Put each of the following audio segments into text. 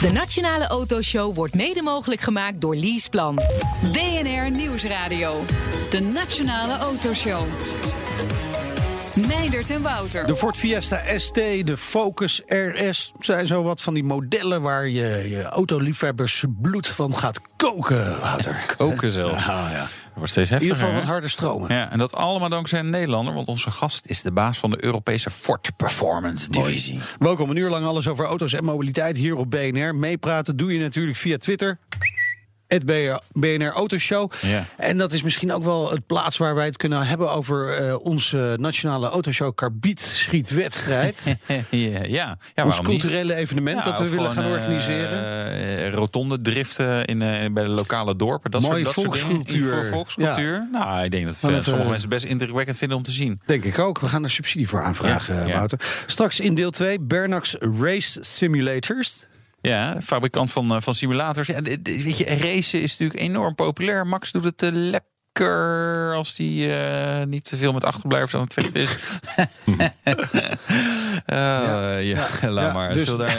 De Nationale Autoshow wordt mede mogelijk gemaakt door Leaseplan. BNR Nieuwsradio. De Nationale Autoshow. Meindert en Wouter. De Ford Fiesta ST, de Focus RS zijn zo wat van die modellen waar je, je autoliefhebbers bloed van gaat koken, Wouter. Koken zelfs. Ja, ja. Dat wordt steeds In ieder heftiger. geval wat harder stromen. Ja, en dat allemaal dankzij een Nederlander, want onze gast is de baas van de Europese Ford Performance Divisie. Welkom, een uur lang alles over auto's en mobiliteit hier op BNR. Meepraten doe je natuurlijk via Twitter. Het BNR Autoshow. Ja. En dat is misschien ook wel het plaats waar wij het kunnen hebben over eh, onze nationale autoshow Karbiet schietwedstrijd. ja, ja. ja Ons niet? culturele evenement dat we willen gaan eh, organiseren. eh, rotonde driften in, bij de lokale dorpen. Dat Mooie soort, dat soort volkscultuur. Voor volkscultuur. Nou, ik denk dat het, sommige mensen best indrukwekkend vinden om te zien. Denk ik ook. We gaan er subsidie voor aanvragen. Wouter. Straks in deel 2 Bernax Race Simulators. Ja, fabrikant van, eh, van simulators. Ja, weet je, racen is natuurlijk enorm populair. Max doet het eh, als hij eh, niet te veel met achterblijvers aan het vechten is. ja, ja, laat maar. dus- daar-.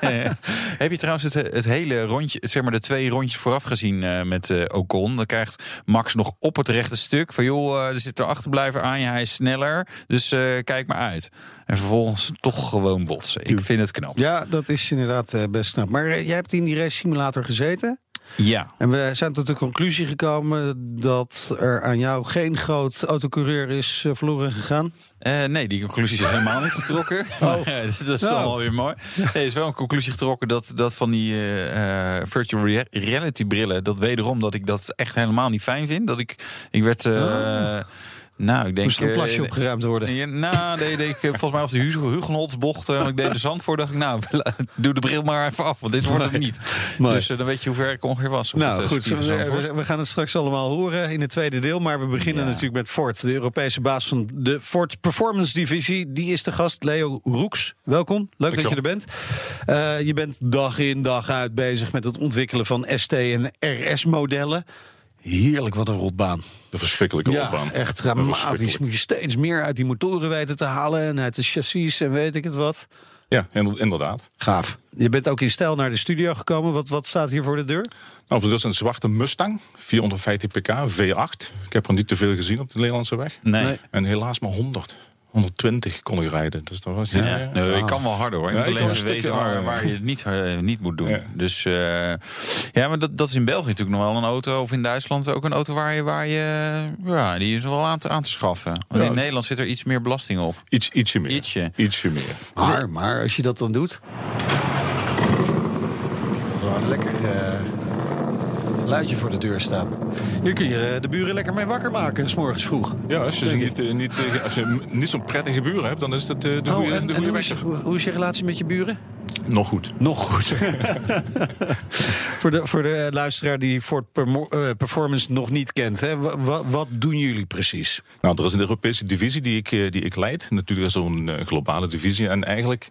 Heb je trouwens het, het hele rondje, zeg maar de twee rondjes vooraf gezien eh, met eh, Ocon? Dan krijgt Max nog op het rechte stuk van joh, eh, er zit er achterblijver aan je, hij is sneller. Dus eh, kijk maar uit. En vervolgens toch gewoon botsen. Ik vind het knap. Ja, dat is inderdaad eh, best snap. Maar eh, jij hebt in die race simulator gezeten. Ja. En we zijn tot de conclusie gekomen dat er aan jou geen groot autocoureur is eh, verloren gegaan. Eh, nee, die conclusie is helemaal niet getrokken. Dus dat is Nou. allemaal weer mooi. Nee, er is wel een conclusie getrokken dat, dat van die eh, virtual rea- reality brillen... dat wederom dat ik dat echt helemaal niet fijn vind. Dat ik, ik werd... eh, Nou, ik denk... Moest er een eh, plasje opgeruimd worden. Ja, nou, deed, ik eh, volgens mij was de Hugenholtsbocht. en ik deed de zand voor. dacht ik, nou, doe de bril maar even af. Want dit wordt het niet. Dus eh, dan weet je hoe ver ik ongeveer was. Nou het, eh, goed, we, gaan het straks allemaal horen in het tweede deel. Maar we beginnen Ja. natuurlijk met Ford, de Europese baas van de Ford Performance Divisie. Die is de gast, Leo Roeks. Welkom, leuk dat je er bent. Eh, je bent dag in dag uit bezig met het ontwikkelen van ST en RS-modellen. Heerlijk, wat een rotbaan. De verschrikkelijke Ja, opbaan. echt dramatisch. Moet je steeds meer uit die motoren weten te halen en uit de chassis en weet ik het wat. Ja, inder- inderdaad. Gaaf. Je bent ook in stijl naar de studio gekomen. Wat, wat staat hier voor de deur? Nou, voor dus een zwarte Mustang, 450 pk, V8. Ik heb er niet te veel gezien op de Nederlandse weg. Nee. Nee. En helaas maar 100. 120 kon ik rijden. Dus dat was ja. Ja, ja. nee, ik kan wel harder hoor. Je Ja, moet ik alleen even weten waar, harder. waar je het niet, eh, niet moet doen. Ja. Dus eh, ja, maar dat, dat is in België natuurlijk nog wel een auto. Of in Duitsland ook een auto waar je, waar je ja, die is wel aan te, aan te schaffen. Want in Nederland zit er iets meer belasting op. Iets, ietsje meer. Ietsje. Ietsje meer. Maar, maar als je dat dan doet. lekker eh, geluidje voor de deur staan. Hier kun je eh, de buren lekker mee wakker maken, s morgens vroeg. Ja, als je, ze niet, eh, niet, eh, als je niet zo'n prettige buren hebt, dan is dat eh, de Oh, goede, en, de en goede hoe, is, weg. hoe, hoe is je relatie met je buren? Nog goed. Nog goed. voor, de, voor de luisteraar die Ford eh, Performance nog niet kent, hè, wa- wa- wat doen jullie precies? Nou, er is een Europese divisie die ik, eh, die ik leid. Natuurlijk is zo'n eh, globale divisie. En eigenlijk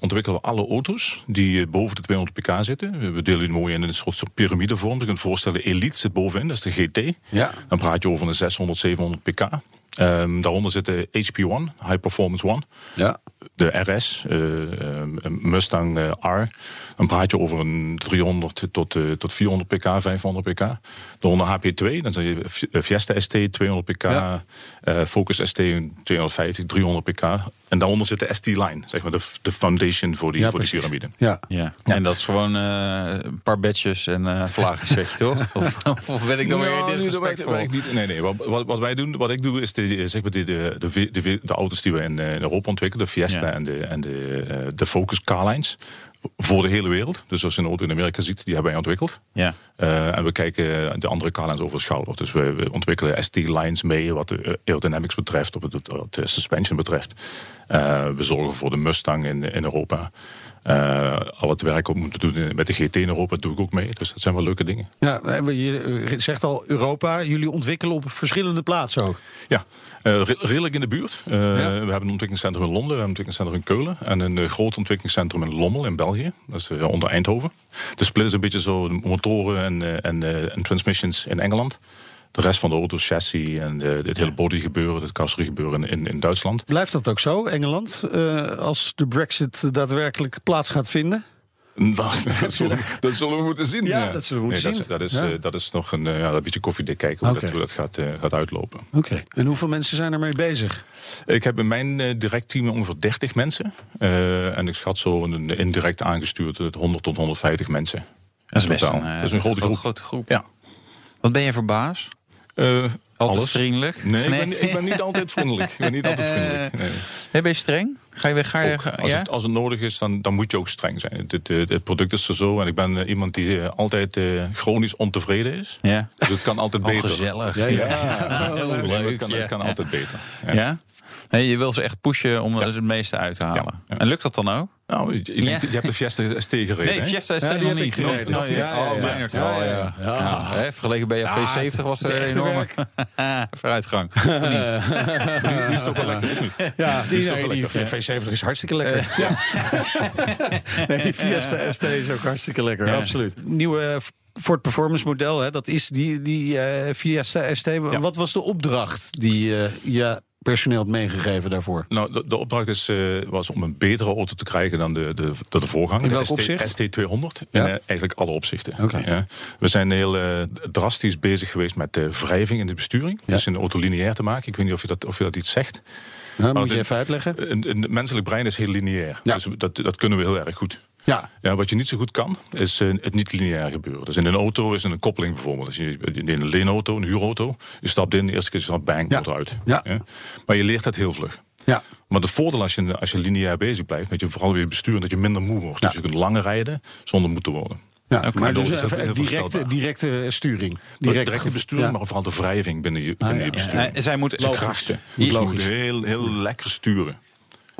ontwikkelen we alle auto's die boven de 200 pk zitten. We- delen die mooi in een soort piramidevorm. Je kunt voorstellen, Elite zit bovenin, dat is de GT. Ja. Dan praat je over een 600, 700 pk. Ehm, daaronder zit de HP1, High Performance One. Ja. De RS, eh, eh, Mustang eh, R. Dan praat je over een 300 tot, eh, tot 400 pk, 500 pk. Daaronder HP2, dan zijn je eh, Fiesta ST 200 pk, Ja. eh, Focus ST 250, 300 pk. En daaronder zit de ST-line, zeg maar de, de foundation voor die, Ja, voor die piramide. Ja. Ja. En dat is gewoon eh, een paar badges en eh vlaggen, zeg je toch? Of, of ben ik dan weer Nou, nee, dat werkt- disrespectvol? niet. Nee, nee. Wat, wat, wat wij doen, wat ik doe, is de, zeg maar de, de, de, de, de auto's die we in, eh, in Europa ontwikkelen, de Fiesta Ja. en, de, en de, eh, de Focus Carlines. Voor de hele wereld. Dus als je een auto in Amerika ziet, die hebben wij ontwikkeld. Ja. Eh, en we kijken de andere Carlines over de schouder. Dus we, we ontwikkelen ST-lines mee wat de aerodynamics betreft, of het, wat de suspension betreft. Eh, we zorgen voor de Mustang in, in Europa. Eh, al het werk we moeten doen met de GT in Europa doe ik ook mee. Dus dat zijn wel leuke dingen. Ja, je zegt al Europa, jullie ontwikkelen op verschillende plaatsen ook. Ja, eh, re- redelijk in de buurt. Eh, We hebben een ontwikkelingscentrum in Londen, we hebben een ontwikkelingscentrum in Keulen en een eh, groot ontwikkelingscentrum in Lommel in België. Dat is eh, onder Eindhoven. De split is een beetje zo de motoren en, eh, en, eh, en transmissions in Engeland. De rest van de auto, chassis en eh, het hele body gebeuren, het carrosserie gebeuren in, in Duitsland. Blijft dat ook zo, Engeland, eh, als de brexit daadwerkelijk plaats gaat vinden? Nou, dat, zullen, we- dat zullen we moeten zien. Ja, dat zullen we moeten Nee, zien. Dat is, Ja. dat is, eh, dat is nog een, eh, ja, een beetje koffiedik kijken hoe, dat, hoe dat gaat, eh, gaat uitlopen. Oké. En hoeveel mensen zijn ermee bezig? Ik heb in mijn direct team ongeveer 30 mensen. Eh, en ik schat zo een, indirect aangestuurd eh, 100 tot 150 mensen. Dat is best een, dat is een grote groep. grote groep. Ja. Wat ben je voor baas? Eh, Altijd alles. vriendelijk? Nee, Ik, ben, ik ben niet altijd vriendelijk. Ik ben niet altijd vriendelijk. Nee. Ben je streng? Ga je, ga je, Ook, als, ja? het, als het nodig is, dan, dan moet je ook streng zijn. Het, het, product is er zo. En ik ben eh, iemand die eh, altijd eh, chronisch ontevreden is. ja. Dus het kan altijd Oh, beter. gezellig. Ja, Ja, ja. heel Nee, maar leuk. het kan, ja. het kan altijd beter. Ja. Ja? Nee, je wil ze echt pushen om er het meeste uit te halen. Ja, ja. En lukt dat dan ook? Nou, ik denk, Ja. je hebt de Fiesta ST gereden. Nee? Fiesta er die nog niet. gereden. Oh, Ja, ja, ja. oh, Meijnerd wel, Ja, ja. ja, ja. Ja, hè, vergeleken bij jouw V70 was er enorme vooruitgang. Die is toch wel lekker, of niet? Ja, die, is toch wel die lekker, V70 is hartstikke lekker. Ja. nee, die Fiesta ST is ook hartstikke lekker, Ja. absoluut. Nieuwe eh, Ford Performance model, hè, dat is die, die eh, Fiesta ST. Wat was de opdracht die eh, je personeel meegegeven daarvoor? Nou, de, de opdracht is, eh, was om een betere auto te krijgen dan de, de, de, de voorganger. In welk de opzicht? ST200. In eh, eigenlijk alle opzichten. Ja. We zijn heel eh, drastisch bezig geweest met de wrijving in de besturing. Ja. Dus een auto lineair te maken. Ik weet niet of je dat, of je dat iets zegt. Nou, moet de- je even uitleggen? Een, een menselijk brein is heel lineair. Ja. Dus dat, dat kunnen we heel erg goed. Ja, Ja, wat je niet zo goed kan, is eh, het niet lineair gebeuren. Dus in een auto is een koppeling bijvoorbeeld. Als je in een leenauto, een huurauto, je stapt in, de eerste keer je stapt, bang, Ja. wordt eruit. Ja. Maar je leert dat heel vlug. ja. Maar het voordeel als je, als je lineair bezig blijft, dat je vooral weer besturen, dat je minder moe wordt. Ja. Dus je kunt langer rijden zonder moe te worden. ja. maar dat dus directe, directe sturing. Direct, directe besturing, ja. maar vooral de wrijving binnen je, binnen ja. je besturing. Eh, zij moeten, De krachten. Hier- Je moet heel, heel lekker sturen.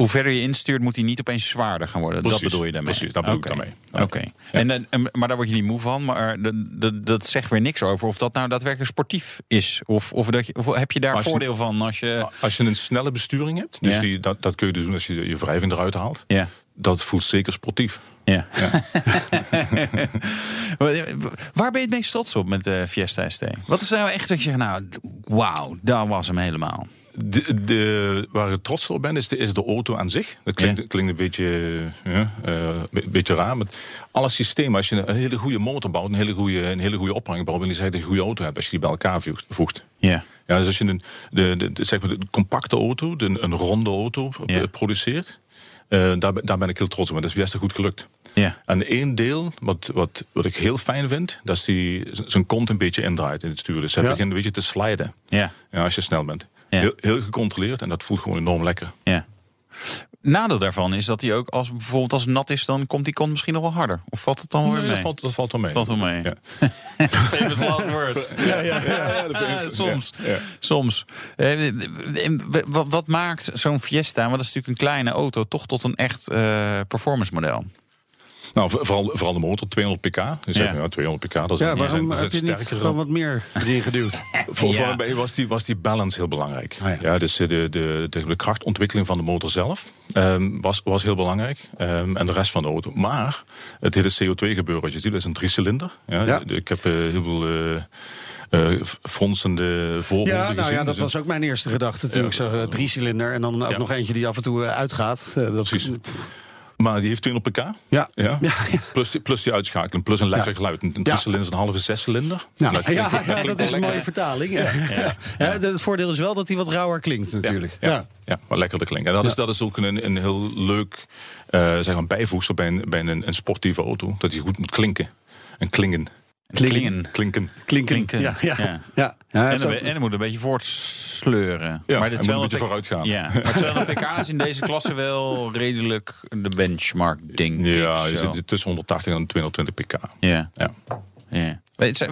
Hoe verder je instuurt, moet hij niet opeens zwaarder gaan worden. Precies, dat bedoel je daarmee? precies, dat bedoel ik daarmee. Oké. Dan- en- maar daar word je niet moe van. Maar dat, dat, dat zegt weer niks over of dat nou daadwerkelijk sportief is. Of, of, dat je, of heb je daar Als je- voordeel van als je... Als je een snelle besturing hebt, dus Ja. die, dat, dat kun je dus doen als je je wrijving eruit haalt. Ja. Dat voelt zeker sportief. Ja. Waar ben je het meest trots op met de Fiesta ST? Wat is nou echt dat je zegt, nou, wauw, dat was hem helemaal. De, de, waar ik trots op ben, is de, is de auto aan zich. Dat klinkt, Ja. klinkt een beetje, ja, eh, beetje raar. Maar alle systemen, als je een hele goede motor bouwt, een hele goede, een hele goede ophanging bouwt, en je zegt dat je een goede auto hebt, als je die bij elkaar voegt. Ja. Ja, dus als je een de, de, zeg maar de compacte auto, de, een ronde auto Ja. produceert, eh, daar, ben- daar ben ik heel trots op. Dat is best goed gelukt. Ja. En één deel, wat, wat, wat ik heel fijn vind, dat is die zijn kont een beetje indraait in het sturen. Dus hij Ja. begint een beetje te sliden Ja. ja, als je snel bent. Ja. Heel, heel gecontroleerd en dat voelt gewoon enorm lekker. Ja. Nadeel daarvan is dat hij ook, als bijvoorbeeld als het nat is, dan komt die kont misschien nog wel harder. Of valt het dan weer Nee, mee? dat, valt, dat valt wel mee. Valt wel mee. Ja. Famous last words. Ja, ja, ja. Ja, soms. Ja. Soms. Eh, Wat, wat maakt zo'n Fiesta, maar dat is natuurlijk een kleine auto, toch tot een echt eh, performance model? Nou, voor- vooral, vooral de motor, 200 pk. Dus Ja. ja. ja, 200 pk, dat is Ja, een- waarom dat is heb je niet gewoon wat meer erin geduwd? Voor, Ja. voor was die, was die balance heel belangrijk. Ah, ja. ja. dus eh, de, de, de, de krachtontwikkeling van de motor zelf ehm, was, was heel belangrijk. Ehm, en de rest van de auto. Maar het hele CO2-gebeuren, wat je ziet, dat is een driecilinder. Ja, Ja. de- Ik heb eh, heel veel eh eh, fronsende voorbeelden Ja, nou gezien. ja, dat Dus was ook mijn eerste gedachte. Toen Ja. ik zag eh, drie cilinder en dan ook Ja. nog eentje die af en toe uitgaat. Dat Precies. Maar die heeft 200 pk. Ja. Ja. Ja, ja. Plus, die, plus die uitschakeling, plus een lekker Ja. geluid. Een, een Ja. driecilinder is een halve zescilinder. Nou, Dat ja, klinkt- ja, dat is een mooie vertaling. Ja. Ja, het voordeel is wel dat hij wat rauwer klinkt natuurlijk. Ja, Ja. ja. ja, maar lekkerder klinken. En dat, Ja. is, dat is ook een, een heel leuk eh, zeg maar bijvoegsel bij, een, bij een, een sportieve auto. Dat hij goed moet klinken. En klingen. Klingen. Klinken. Klinken. Klinken. Ja, ja. Ja. ja. Ja, En dan, ook- en dan moet een beetje voortsleuren. Ja, maar de moet een 200 beetje vooruit gaan. Ja, maar 200 pk is in deze klasse wel redelijk de benchmark ding. Ja, je zit tussen 180 en 220 pk. Ja. Ja. ja.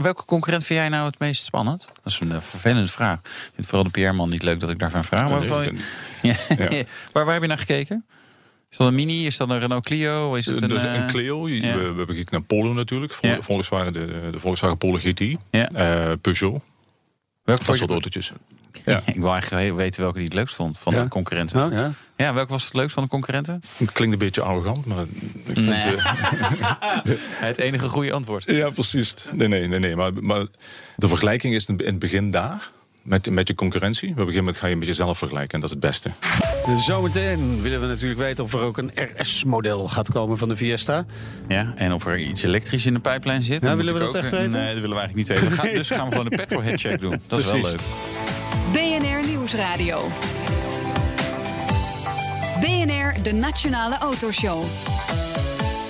Welke concurrent vind jij nou het meest spannend? Dat is een eh, vervelende vraag. Ik vind vooral de PR-man niet leuk dat ik daarvan vraag. Maar Nee, waarvan- ik ja. Ja. waar, waar heb je naar gekeken? Is dat een Mini? Is dat een Renault Clio? Is het een, dus eh, een Clio, je- ja. we, we hebben gekeken naar Polo natuurlijk. Vol- Ja. Volkswagen, de, de Volkswagen Polo GTI. Ja. Eh, Peugeot, Welke dat je- soort autootjes. Ja. Ik wil eigenlijk weten welke die het leukst vond van Ja. de concurrenten. Nou, ja. Ja, welke was het leukst van de concurrenten? Het klinkt een beetje arrogant, maar ik eh, Het enige goede antwoord. Ja, precies. Nee, nee, nee. nee. Maar, maar de vergelijking is in het begin daar. Met, met je concurrentie. Maar op een gegeven moment ga je met jezelf vergelijken en dat is het beste. Zometeen willen we natuurlijk weten of er ook een RS-model gaat komen van de Fiesta. Ja, en of er iets elektrisch in de pijplijn zit. Ja, dan willen we dat ook- echt weten? Nee, dat willen we eigenlijk niet weten. We gaan- dus gaan we gewoon de petrolhead check doen. Dat is wel leuk. BNR Nieuwsradio. BNR, de Nationale Autoshow.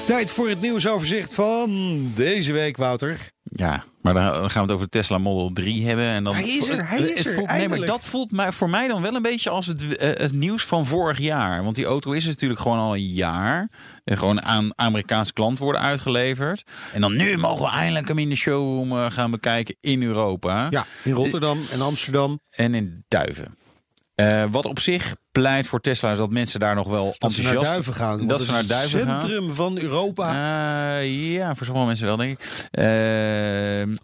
Tijd voor het nieuwsoverzicht van deze week, Wouter. Ja, maar dan gaan we het over de Tesla Model 3 hebben. En dan Hij is er, hij het is er, voelt, nee, maar dat voelt mij, voor mij dan wel een beetje als het, eh, het nieuws van vorig jaar. Want die auto is natuurlijk gewoon al een jaar. En gewoon aan Amerikaanse klanten worden uitgeleverd. En dan nu mogen we eindelijk hem in de showroom eh, gaan bekijken in Europa. Ja, in Rotterdam en Amsterdam. En in Duiven. Eh, wat op zich pleit voor Tesla is dat mensen daar nog wel Dat ze enthousiast... naar Duiven gaan. Dat ze naar is Duiven het gaan. centrum van Europa. Eh, ja, voor sommige mensen wel, denk ik. Eh,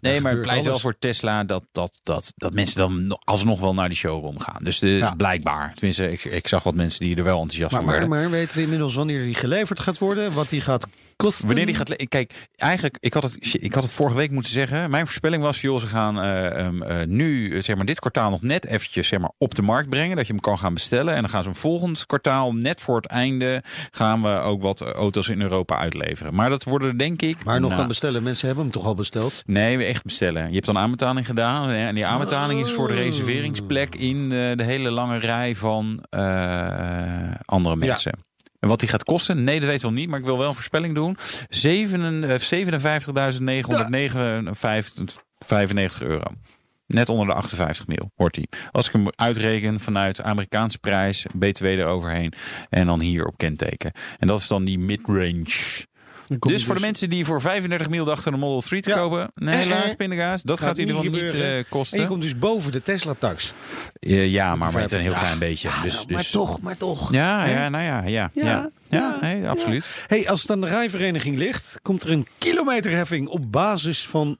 nee, maar het pleit wel voor Tesla dat, dat, dat, dat mensen dan no- alsnog wel naar die showroom gaan. Dus de, Ja. blijkbaar. Tenminste, ik, ik zag wat mensen die er wel enthousiast maar, van maar, werden. maar weten we inmiddels wanneer die geleverd gaat worden? Wat die gaat kosten? Wanneer die gaat. Kijk, eigenlijk, ik had, het, ik had het vorige week moeten zeggen. Mijn voorspelling was: joh, ze gaan eh, ehm, eh, nu, eh, zeg maar, dit kwartaal nog net eventjes zeg maar, op de markt brengen. Dat je hem kan gaan bestellen. En dan gaan ze hem volgend kwartaal, net voor het einde, gaan we ook wat auto's in Europa uitleveren. Maar dat worden er, denk ik. Maar nog nou, kan bestellen. Mensen hebben hem toch al besteld? Nee, echt bestellen. Je hebt dan aanbetaling gedaan. En die aanbetaling is voor de reserveringsplek in eh, de hele lange rij van eh, andere mensen. En wat die gaat kosten? Nee, dat weten we nog niet. Maar ik wil wel een voorspelling doen. Zeven- eh, 57.959,95 euro. Net onder de 58 mil wordt die. Als ik hem uitreken vanuit Amerikaanse prijs, BTW eroverheen en dan hier op kenteken. En dat is dan die mid-range. Dus voor de mensen die voor 35 mil dachten een Model 3 te Ja. kopen, nee, helaas, pindakaas. Dat Gaat gaat in ieder geval niet eh, En kosten. je komt dus boven de Tesla-tax. Eh, ja, maar met een heel klein beetje. Ja, Dus, nou, dus, Maar toch, maar toch. Ja, Hè? ja, nou ja, ja. Ja, Ja, ja, ja, nee, absoluut. Hey, als het aan de rijvereniging ligt, komt er een kilometerheffing op basis van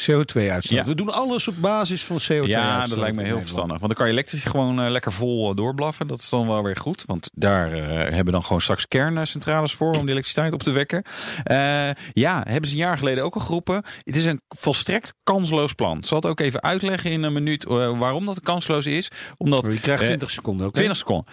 CO2-uitstoot. Ja. We doen alles op basis van CO2-uitstoot. Ja, dat lijkt me heel verstandig. Want dan kan je elektrisch gewoon eh, lekker vol eh, doorblaffen. Dat is dan wel weer goed. Want daar eh, hebben we dan gewoon straks kerncentrales voor om die elektriciteit op te wekken. Ja, hebben ze een jaar geleden ook al geroepen. Het is een volstrekt kansloos plan. Ik zal het ook even uitleggen in een minuut waarom dat kansloos is. Omdat Je krijgt eh, 20 seconden ook. hè? 20 seconden.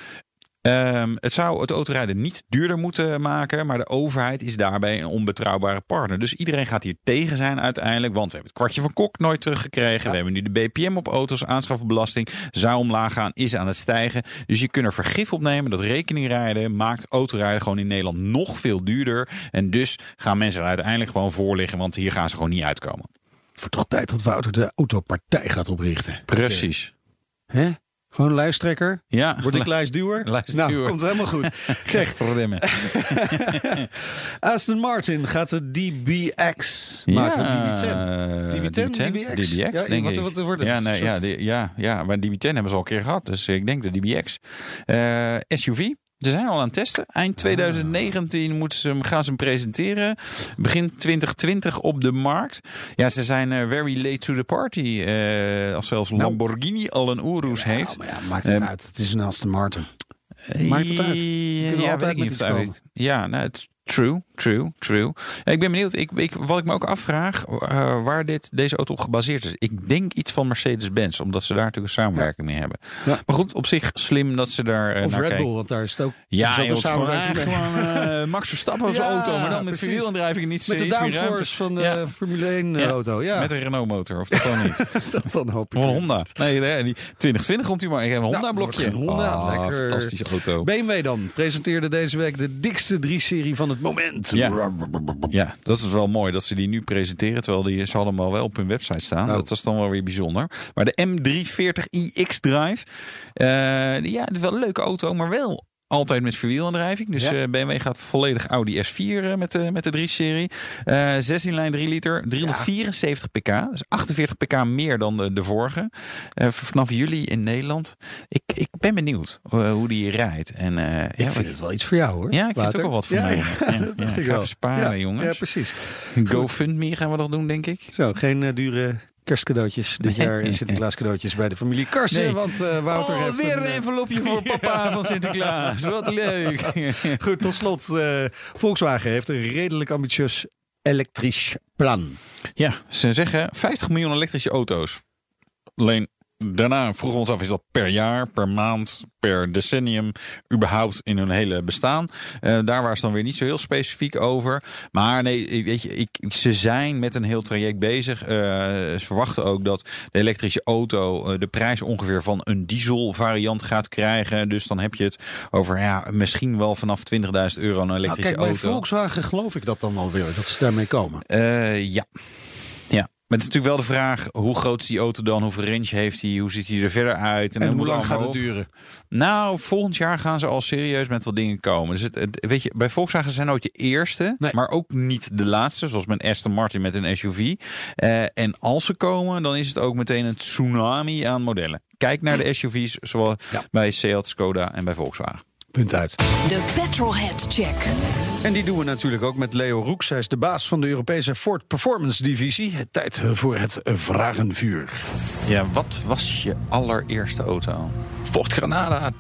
Ehm, het zou het autorijden niet duurder moeten maken, maar de overheid is daarbij een onbetrouwbare partner. Dus iedereen gaat hier tegen zijn uiteindelijk, want we hebben het kwartje van Kok nooit teruggekregen. We hebben nu de BPM op auto's, aanschafbelasting zou omlaag gaan, is aan het stijgen. Dus je kunt er vergif op nemen dat rekeningrijden maakt autorijden gewoon in Nederland nog veel duurder. En dus gaan mensen er uiteindelijk gewoon voor liggen, want hier gaan ze gewoon niet uitkomen. Het wordt toch tijd dat Wouter de autopartij gaat oprichten. Precies. Hè? Gewoon lijsttrekker. Ja, Word ik lijstduwer? Lijstduwer. Nou, komt helemaal goed. zeg. Aston Martin gaat de DBX maken. DB10. DB10, DBX? DBX, Ja, denk wat- ik. wat wordt het? Ja, nee, ja, die- ja, ja, maar DB10 hebben ze al een keer gehad. Dus ik denk de DBX. Eh, SUV. Ze zijn al aan het testen. Eind 2019 moeten ze, hem- gaan ze hem presenteren. Begin 2020 op de markt. Ja, ze zijn eh, very late to the party. eh, als zelfs Lamborghini al een Urus Nou. Ja, heeft. maar ja, maakt het Ehm, uit. Het is een Aston Martin. Maakt het uit? Ja, kunnen ja, altijd weet ik niet. Ja, nou, het true, true, true. Ja, ik ben benieuwd. Ik, ik, wat ik me ook afvraag, eh, waar dit, deze auto op gebaseerd is. Ik denk iets van Mercedes-Benz, omdat ze daar natuurlijk een samenwerking mee hebben. Ja. Maar goed, op zich slim dat ze daar eh, Of naar Red kijken. Bull, want daar is het ook. Ja, is ook joh, een samenwerking gewoon eh, Max Verstappen als Ja, auto, maar dan met vierwielaandrijving niet Met de downforce van de. Formule 1 Ja. auto. Ja, Met een Renault motor, of dat gewoon niet. dat dan hoop ik. Een. Honda. Nee, nee, die 2020 komt hij maar. Ik heb een Honda het wordt blokje. geen Honda, lekker. Fantastische auto. BMW dan presenteerde deze week de dikste 3-serie van het moment. Ja. Ja, dat is wel mooi dat ze die nu presenteren. Terwijl die, ze hadden hem al wel op hun website staan. Nou. Dat is dan wel weer bijzonder. Maar de M340iX Drive. eh, ja, is wel een leuke auto, maar wel altijd met vierwielaandrijving. Dus Ja. eh, BMW gaat volledig Audi S4 eh, met, de met de 3-serie. Eh 16 lijn 3 liter, 374 pk. Dus 48 pk meer dan de, de vorige. Eh, vanaf juli in Nederland. Ik, ik ben benieuwd hoe die rijdt. En, eh, Ik ja, vind het wel iets voor jou hoor. Ja, ik vind het ook wel wat voor mij. Ja, dat dacht ik ga wel. sparen, jongens. Ja, precies. GoFundMe gaan we nog doen, denk ik. Zo, geen dure kerstcadeautjes dit jaar en Sinterklaas cadeautjes bij de familie Karsen. Nee. Want eh, Wouter oh, heeft weer een eh, envelopje voor papa van Sinterklaas. Wat leuk. Goed, tot slot. eh, Volkswagen heeft een redelijk ambitieus elektrisch plan. ja, ze zeggen 50 miljoen elektrische auto's. Alleen daarna vroegen we ons af, is dat per jaar, per maand, per decennium, überhaupt in hun hele bestaan? Eh, daar waren ze dan weer niet zo heel specifiek over. Maar nee, weet je, ik, ze zijn met een heel traject bezig. Uh, ze verwachten ook dat de elektrische auto uh, de prijs ongeveer van een diesel variant gaat krijgen. Dus dan heb je het over ja, misschien wel vanaf 20.000 euro een elektrische nou, kijk, auto. Bij Volkswagen geloof ik dat dan alweer, dat ze daarmee komen. ja. Maar het is natuurlijk wel de vraag, hoe groot is die auto dan? Hoeveel range heeft hij? Hoe ziet hij er verder uit? En, hoe lang gaat het duren? Nou, volgend jaar gaan ze al serieus met wat dingen komen. Dus het, weet je, bij Volkswagen zijn nooit de eerste, nee. maar ook niet de laatste. Zoals met Aston Martin met een SUV. Uh, en als ze komen, dan is het ook meteen een tsunami aan modellen. Kijk naar de SUV's, zoals ja. bij Seat, Skoda en bij Volkswagen. Punt uit. De Petrolhead Check. En die doen we natuurlijk ook met Leo Roeks. Hij is de baas van de Europese Ford Performance Divisie. Tijd voor het vragenvuur. Ja, wat was je allereerste auto? Ford Granada,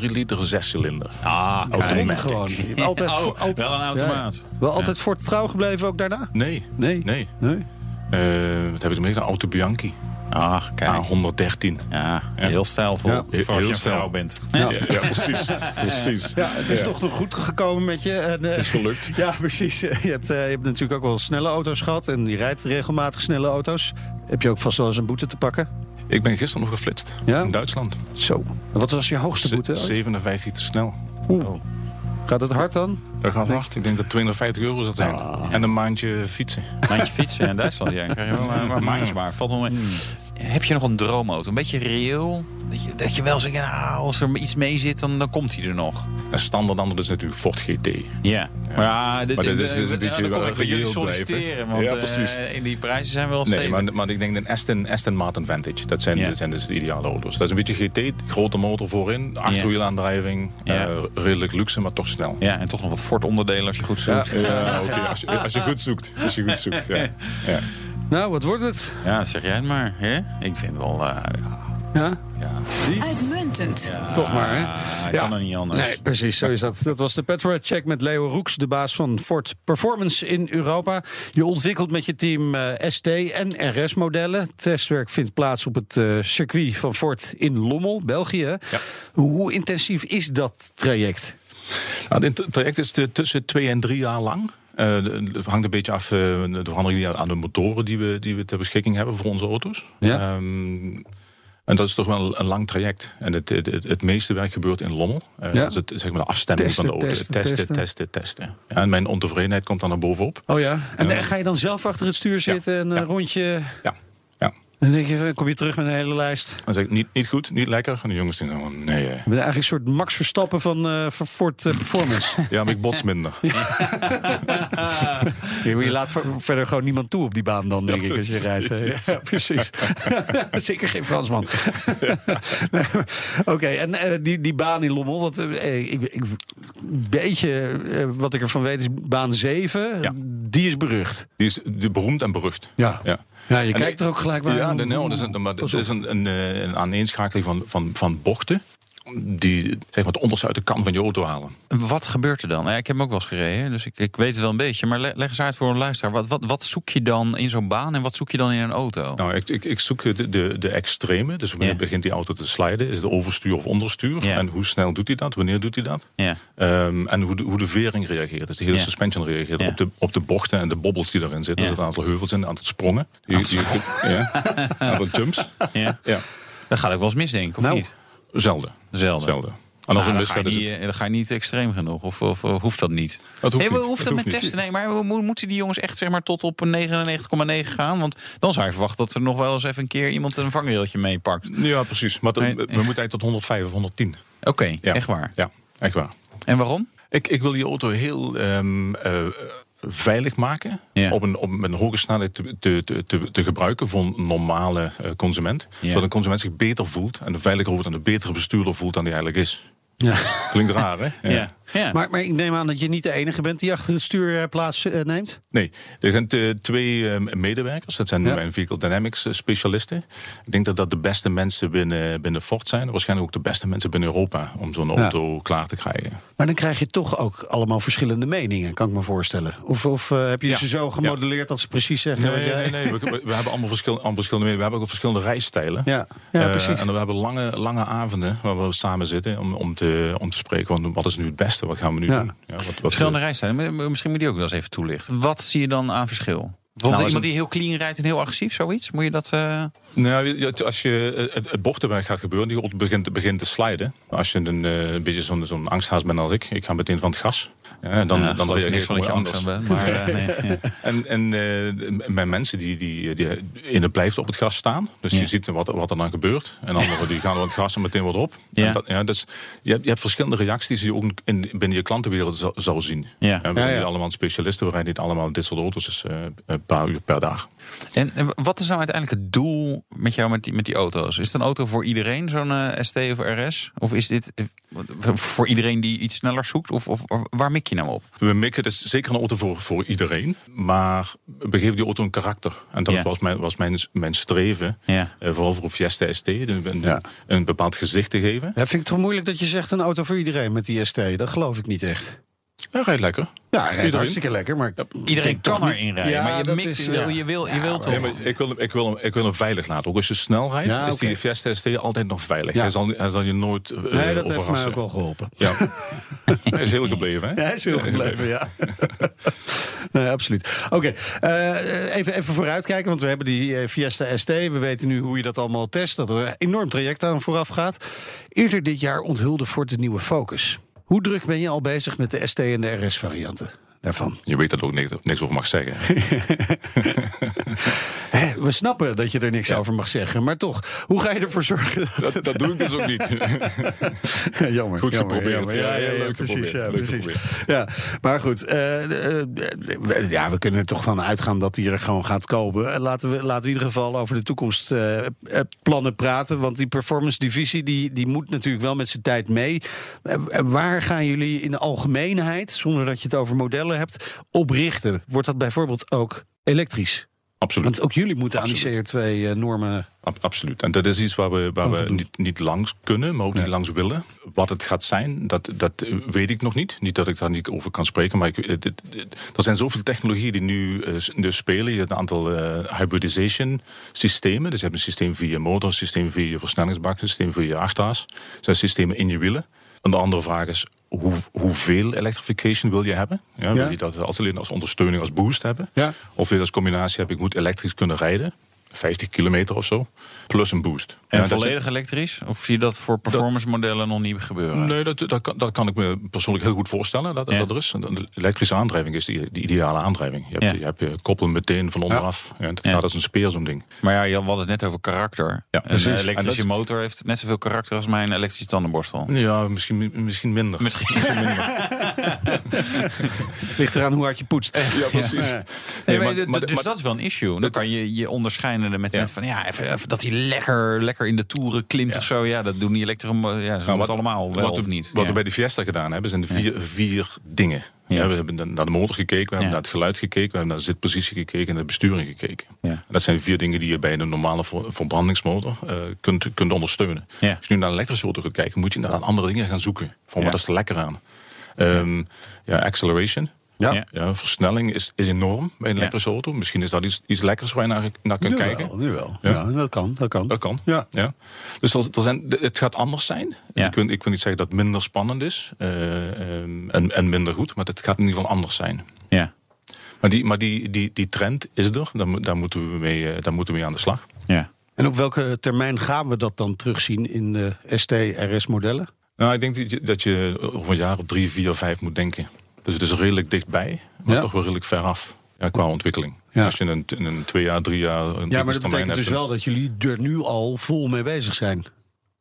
2,3 liter, 6 cilinder. Ah, automatic. gewoon. Altijd, oh, altijd, wel een automaat. Ja, wel altijd ja. Ford trouw gebleven ook daarna? Nee. Nee? Nee. nee. Uh, wat heb ik ermee? Een Auto Bianchi. Ah, kijk. Ah, 113. Ja, heel stijlvol. Ja. Heel, als je een stijl. vrouw bent. Ja, ja, ja precies. precies. Ja, het is toch nog goed gekomen met je. En, uh, het is gelukt. Ja, precies. Je hebt, uh, je hebt natuurlijk ook wel snelle auto's gehad. En je rijdt regelmatig snelle auto's. Heb je ook vast wel eens een boete te pakken? Ik ben gisteren nog geflitst. Ja? In Duitsland. Zo. Wat was je hoogste boete? 57 te snel. Oeh. Gaat het hard dan? Dat gaat hard. Ik denk dat 250 euro zou zijn. Ah. En een maandje fietsen. Een maandje fietsen in Duitsland, ja. Dan krijg je wel een, een maandje maar. Valt wel mee. Heb je nog een droomauto? Een beetje reëel? Dat je, dat je wel zegt, nou, als er iets mee zit, dan, dan komt hij er nog. En standaard dan is natuurlijk Ford GT. Ja. ja. Maar, ja, dit, maar dit is, dit is een beetje wel reëel blijven. Want ja, precies. Uh, in die prijzen zijn wel Nee, maar, maar ik denk een Aston, Aston Martin Vantage. Dat zijn, Ja. dat zijn dus de ideale auto's. Dat is een beetje GT, grote motor voorin, achterwielaandrijving. Ja. eh, redelijk luxe, maar toch snel. Ja, en toch nog wat Ford onderdelen als je goed zoekt. Ja, oké. Als, je, als je goed zoekt. Als je goed zoekt, ja. Nou, wat wordt het? Ja, zeg jij het maar. Hè? Ik vind wel... uh, Ja? ja. Uitmuntend. ja. Toch maar, hè? Ja, Ja. kan er niet anders. Nee, precies, zo is dat. Dat was de Petrolhead Check met Leo Roeks, de baas van Ford Performance in Europa. Je ontwikkelt met je team eh, ST en RS-modellen. Testwerk vindt plaats op het eh, circuit van Ford in Lommel, België. Ja. Hoe intensief is dat traject? Nou, dit traject is tussen twee en drie jaar lang. Eh, het hangt een beetje af eh, de veranderingen die aan de motoren die we, die we ter beschikking hebben voor onze auto's. Ja. Ehm, en dat is toch wel een lang traject. En het, het, het, meeste werk gebeurt in Lommel. Eh, Ja. Dat is het, zeg maar de afstemming Testen, van de auto. testen, testen, testen. testen, testen. Ja, en mijn ontevredenheid komt dan naar bovenop. Oh ja? En dan ga je dan zelf achter het stuur zitten en een rondje... Ja. Ja. En dan denk je, kom je terug met een hele lijst. Dan zeg ik niet, niet goed, niet lekker. En de jongens denken gewoon, nee. eh. Je bent eigenlijk een soort Max Verstappen van, eh, Ford eh, Performance. Ja, maar ik bots minder. Je je laat ver- verder gewoon niemand toe op die baan dan, denk ik, als je rijdt. Ja, precies. Zeker geen Fransman. Nee, Oké, en eh, die, die baan in Lommel, wat, eh, ik, beetje eh, wat ik ervan weet is baan 7, Ja. die is berucht. Die is de beroemd en berucht. Ja, Ja. Ja je En kijkt er ook gelijk bij. Ja, nee, nee, dat is een, maar dat is een, een, eh, een aaneenschakeling van, van, van bochten. Die zeg maar, het onderste uit de kan van je auto halen. Wat gebeurt er dan? Ja, ik heb hem ook wel eens gereden, dus ik, ik weet het wel een beetje. Maar le- leg eens uit voor een luisteraar. Wat, wat, wat zoek je dan in zo'n baan en wat zoek je dan in een auto? Nou, ik, ik, ik zoek de, de, de extreme. Dus wanneer Ja. begint die auto te sliden? Is het overstuur of onderstuur? Ja. En hoe snel doet hij dat? Wanneer doet hij dat? Ja. Ehm, en hoe de, hoe de vering reageert. Dus de hele suspension reageert op, de, op de bochten en de bobbels die erin zitten. Er zitten een aantal heuvels in, een aantal sprongen. Die, die, ja. Een aantal jumps. Ja. Ja. Dat gaat ook wel eens mis, denk ik, of Nou, niet? Zelden. Zelden. Zelden. En als Nou, een dan, ga niet, het... eh, dan ga je niet extreem genoeg, of, of, of hoeft dat niet? Dat hoeft nee, we niet. hoeven Dat dat met hoeft niet. testen. Nee, maar we mo- moeten die jongens echt zeg maar, tot op een 99,9 gaan? Want dan zou je verwachten dat er nog wel eens even een keer iemand een vangrailtje meepakt. Ja, precies. Maar Nee. we moeten eigenlijk tot 105 of 110. Oké, Ja. echt waar. Ja, echt waar. En waarom? Ik, ik wil die auto heel ehm, eh, veilig maken. Ja. Op een, op, met een hoge snelheid te, te, te, te, gebruiken voor een normale eh, consument. Ja. Zodat een consument zich beter voelt en veiliger wordt en een betere bestuurder voelt dan hij eigenlijk is. Ja. Klinkt raar, hè? Ja. Ja. Maar, maar ik neem aan dat je niet de enige bent die achter het stuur eh, plaats eh, neemt. Nee, er zijn twee eh, medewerkers. Dat zijn Ja. mijn Vehicle Dynamics specialisten. Ik denk dat dat de beste mensen binnen, binnen Ford zijn. Waarschijnlijk ook de beste mensen binnen Europa om zo'n Ja. auto klaar te krijgen. Maar dan krijg je toch ook allemaal verschillende meningen, kan ik me voorstellen. Of, of heb je ze zo gemodelleerd dat ze precies zeggen Nee, wat jij... nee, nee. We, we- we hebben allemaal verschillende, allemaal verschillende we hebben ook verschillende reisstijlen. Ja, ja precies. en we hebben lange, lange avonden waar we samen zitten om, om, te, om te spreken. Van wat is nu het beste? Wat gaan we nu Ja. doen? Ja, wat, wat, Verschillende rijstijlen. Maar Misschien moet je die ook wel eens even toelichten. Wat zie je dan aan verschil? Bijvoorbeeld als iemand die heel clean rijdt en heel agressief, zoiets? Moet je dat... eh, Nou, als je eh, het, het bochtenwerk gaat gebeuren, die begint, begint te sliden. Als je een, eh, een beetje zo'n zo'n angsthaas bent als ik, ik ga meteen van het gas. Ja, dan, ja, dan reageer je angst anders. bent. Maar, eh, nee, ja. En, en eh, mijn mensen die, die, die in het blijft op het gas staan. Dus Ja. je ziet wat, wat er dan gebeurt. En anderen die gaan van het gas en meteen wat op. Ja. En dat, ja, dus je, hebt, je hebt verschillende reacties die je ook in, binnen je klantenwereld zal, zal zien. Ja. we zijn ja. niet allemaal specialisten. We rijden niet allemaal dit soort auto's. Dus eh, een paar uur per dag. En, en wat is nou uiteindelijk het doel met jou met die, met die auto's? Is het een auto voor iedereen, zo'n ST of RS? Of is dit voor iedereen die iets sneller zoekt? Of, of, of waar mik je nou op? We mikken, het is zeker een auto voor, voor iedereen. Maar we geven die auto een karakter. En dat Ja. was, mijn, was mijn, mijn streven. Ja. eh, vooral voor Fiesta ST. Een, Ja. een bepaald gezicht te geven. Ja, vind ik het toch moeilijk dat je zegt een auto voor iedereen met die ST. Dat geloof ik niet echt. Hij rijdt lekker. Ja, hij rijdt Iedereen. hartstikke lekker, maar... Iedereen kan erin rijden, Ja, maar je dat mikt, is, je wil, ja. je wil, je Ja, wil maar- toch... Nee, maar ik, wil hem, ik, wil hem, ik wil hem veilig laten. Ook als je snel rijdt, Ja, is die Fiesta ST altijd nog veilig. Ja. Hij, zal, hij zal je nooit eh Nee, dat heeft mij ook wel geholpen. Ja. hij is heel gebleven, hè? Ja, hij is heel gebleven, ja. nee, absoluut. Oké, eh, even, even vooruitkijken, want we hebben die eh, Fiesta ST. We weten nu hoe je dat allemaal test, dat er een enorm traject aan vooraf gaat. Eerder dit jaar onthulde Ford de nieuwe Focus. Hoe druk ben je al bezig met de ST en de RS-varianten daarvan? Je weet dat ook niks, niks over mag zeggen. We snappen dat je er niks over mag zeggen, maar toch, hoe ga je ervoor zorgen? dat, dat doe ik dus ook niet. jammer. Goed jammer, geprobeerd. jammer. Ja, leuk precies. geprobeerd. Ja, Leuk precies. Ja, maar goed. eh, eh, ja, we kunnen er toch van uitgaan dat die er gewoon gaat komen. Eh, Laten we, laten we in ieder geval over de toekomstplannen praten. Want die performance divisie die, die moet natuurlijk wel met zijn tijd mee. Waar gaan jullie in de algemeenheid, zonder dat je het over modellen hebt, op richten? Wordt dat bijvoorbeeld ook elektrisch? Absoluut. Want ook jullie moeten aan die Absoluut. CO2-normen. Ab- absoluut. En dat is iets waar we, waar we niet, niet langs kunnen, maar ook niet langs willen. Wat het gaat zijn, dat, dat eh, weet ik nog niet. Niet dat ik daar niet over kan spreken, maar ik, eh, dit- dit- er zijn zoveel technologieën die nu eh, dus spelen. Je hebt een aantal eh, hybridization systemen. Dus je hebt een systeem via je motor, een systeem via je versnellingsbak, een systeem via je achterhaas. Er zijn systemen in je wielen. En de andere vraag is, hoe, hoeveel electrification wil je hebben? Ja, wil je dat als alleen als ondersteuning, als boost hebben? Ja. Of wil je als combinatie hebben, ik moet elektrisch kunnen rijden. 50 kilometer of zo. Plus een boost. En Ja, is- volledig elektrisch? Of zie je dat voor performance modellen nog niet gebeuren? Nee, dat, dat, kan, dat kan ik me persoonlijk heel goed voorstellen. Dat, Ja. dat er is. De elektrische aandrijving is de, de ideale aandrijving. Je hebt, Ja. je, hebt je koppelen meteen van onderaf. Ja. dat gaat als een speer, zo'n ding. Maar ja, je had het net over karakter. Ja, een eh, elektrische dat- motor heeft net zoveel karakter als mijn elektrische tandenborstel. Ja, misschien, misschien minder. Misschien. Ligt eraan hoe hard je poetst. Ja, precies. Ja. Nee, maar- maar, d- maar- dus maar- dat is wel een issue. Dan kan je je onderscheiden met, Ja. met van ja, even, even dat hij lekker, lekker in de toeren klimt Ja. of zo. Ja, dat doen die elektro. Ja, Nou, het allemaal wel wat of we, niet. Wat Ja. we bij de Fiesta gedaan hebben, zijn de vier, vier dingen. Ja. We hebben naar de motor gekeken, we hebben naar het geluid gekeken, we hebben naar de zitpositie gekeken en naar de besturing gekeken. En dat zijn vier dingen die je bij een normale ver- verbrandingsmotor eh, kunt, kunt ondersteunen. Als je nu naar een elektrische auto gaat kijken, moet je naar andere dingen gaan zoeken. Van wat is er lekker aan? Ehm, ja, acceleration. Ja. Ja. Versnelling is, is enorm bij een elektrische auto. Misschien is dat iets, iets lekkers waar je naar, naar kunt Nu kijken. wel, nu wel. Ja. Ja. dat kan, dat kan. Dat kan. Ja. Ja. Dus er, er zijn, het gaat anders zijn. Ja. Ik, wil, ik wil niet zeggen dat het minder spannend is eh, ehm, en, en minder goed, maar het gaat in ieder geval anders zijn. Ja. Maar die, maar die, die, die trend is er, daar, daar, moeten we mee, eh, daar moeten we mee aan de slag. Ja. En op welke termijn gaan we dat dan terugzien in de ST-RS-modellen? Nou, ik denk dat je, dat je over een jaar of drie, vier, vijf moet denken. Dus het is redelijk dichtbij, maar Ja. toch wel redelijk ver af ja, qua ontwikkeling. Ja. Als je een, een twee jaar, drie jaar Ja, maar dat betekent dus wel dat jullie er nu al vol mee bezig zijn.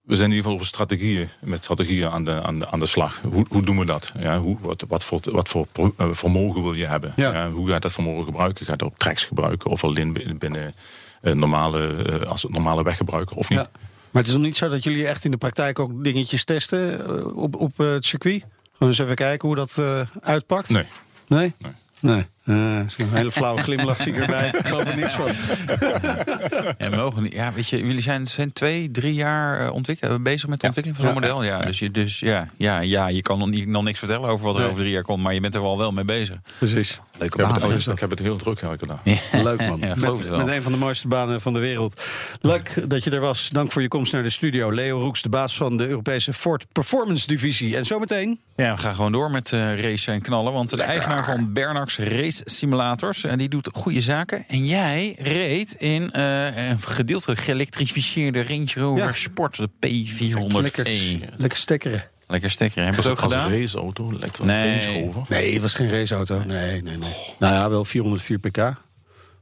We zijn in ieder geval over strategieën, met strategieën aan de, aan de, aan de slag. Hoe, hoe doen we dat? Ja, hoe, wat, wat voor, wat voor eh, vermogen wil je hebben? Ja. hoe ga je dat vermogen gebruiken? Ga je dat op tracks gebruiken? Of alleen binnen, binnen eh, normale, eh, als normale weggebruiker of niet? Ja. Maar het is nog niet zo dat jullie echt in de praktijk ook dingetjes testen op, op het circuit? Gewoon eens even kijken hoe dat eh, uitpakt? Nee. Nee? Nee. Nee. Eh, zo'n hele flauwe glimlach zie ik erbij. Ik geloof er niks van. Ja, we mogen niet. Ja, weet je, jullie zijn, zijn twee, drie jaar eh, ontwikkelen, bezig met de ontwikkeling van zo'n Ja. model. Ja, dus, je, dus ja, ja, ja, je kan nog, niet, nog niks vertellen over wat er Nee. over drie jaar komt, maar je bent er wel wel mee bezig. Precies. Leuke Ik heb, baan. het, is dat. ik heb het heel druk elke dag. Leuk man. Ja, geloof het met, wel. met een van de mooiste banen van de wereld. Leuk dat je er was. Dank voor je komst naar de studio. Leo Roeks, de baas van de Europese Ford Performance Divisie. En zometeen. Ja, we gaan gewoon door met eh racen en knallen. Want de eigenaar van Bernax Race Simulators, en die doet goede zaken. En jij reed in eh, een gedeeltelijk geëlektrificeerde Range Rover Ja. Sport, de P400e. Lekker, lekker stekkeren. Lekker stekker. Hebben we het ook Als gedaan? raceauto, lijkt wel Nee. een Range Rover. Nee, het was geen raceauto. Nee, nee, nee. Nou ja, wel 404 pk.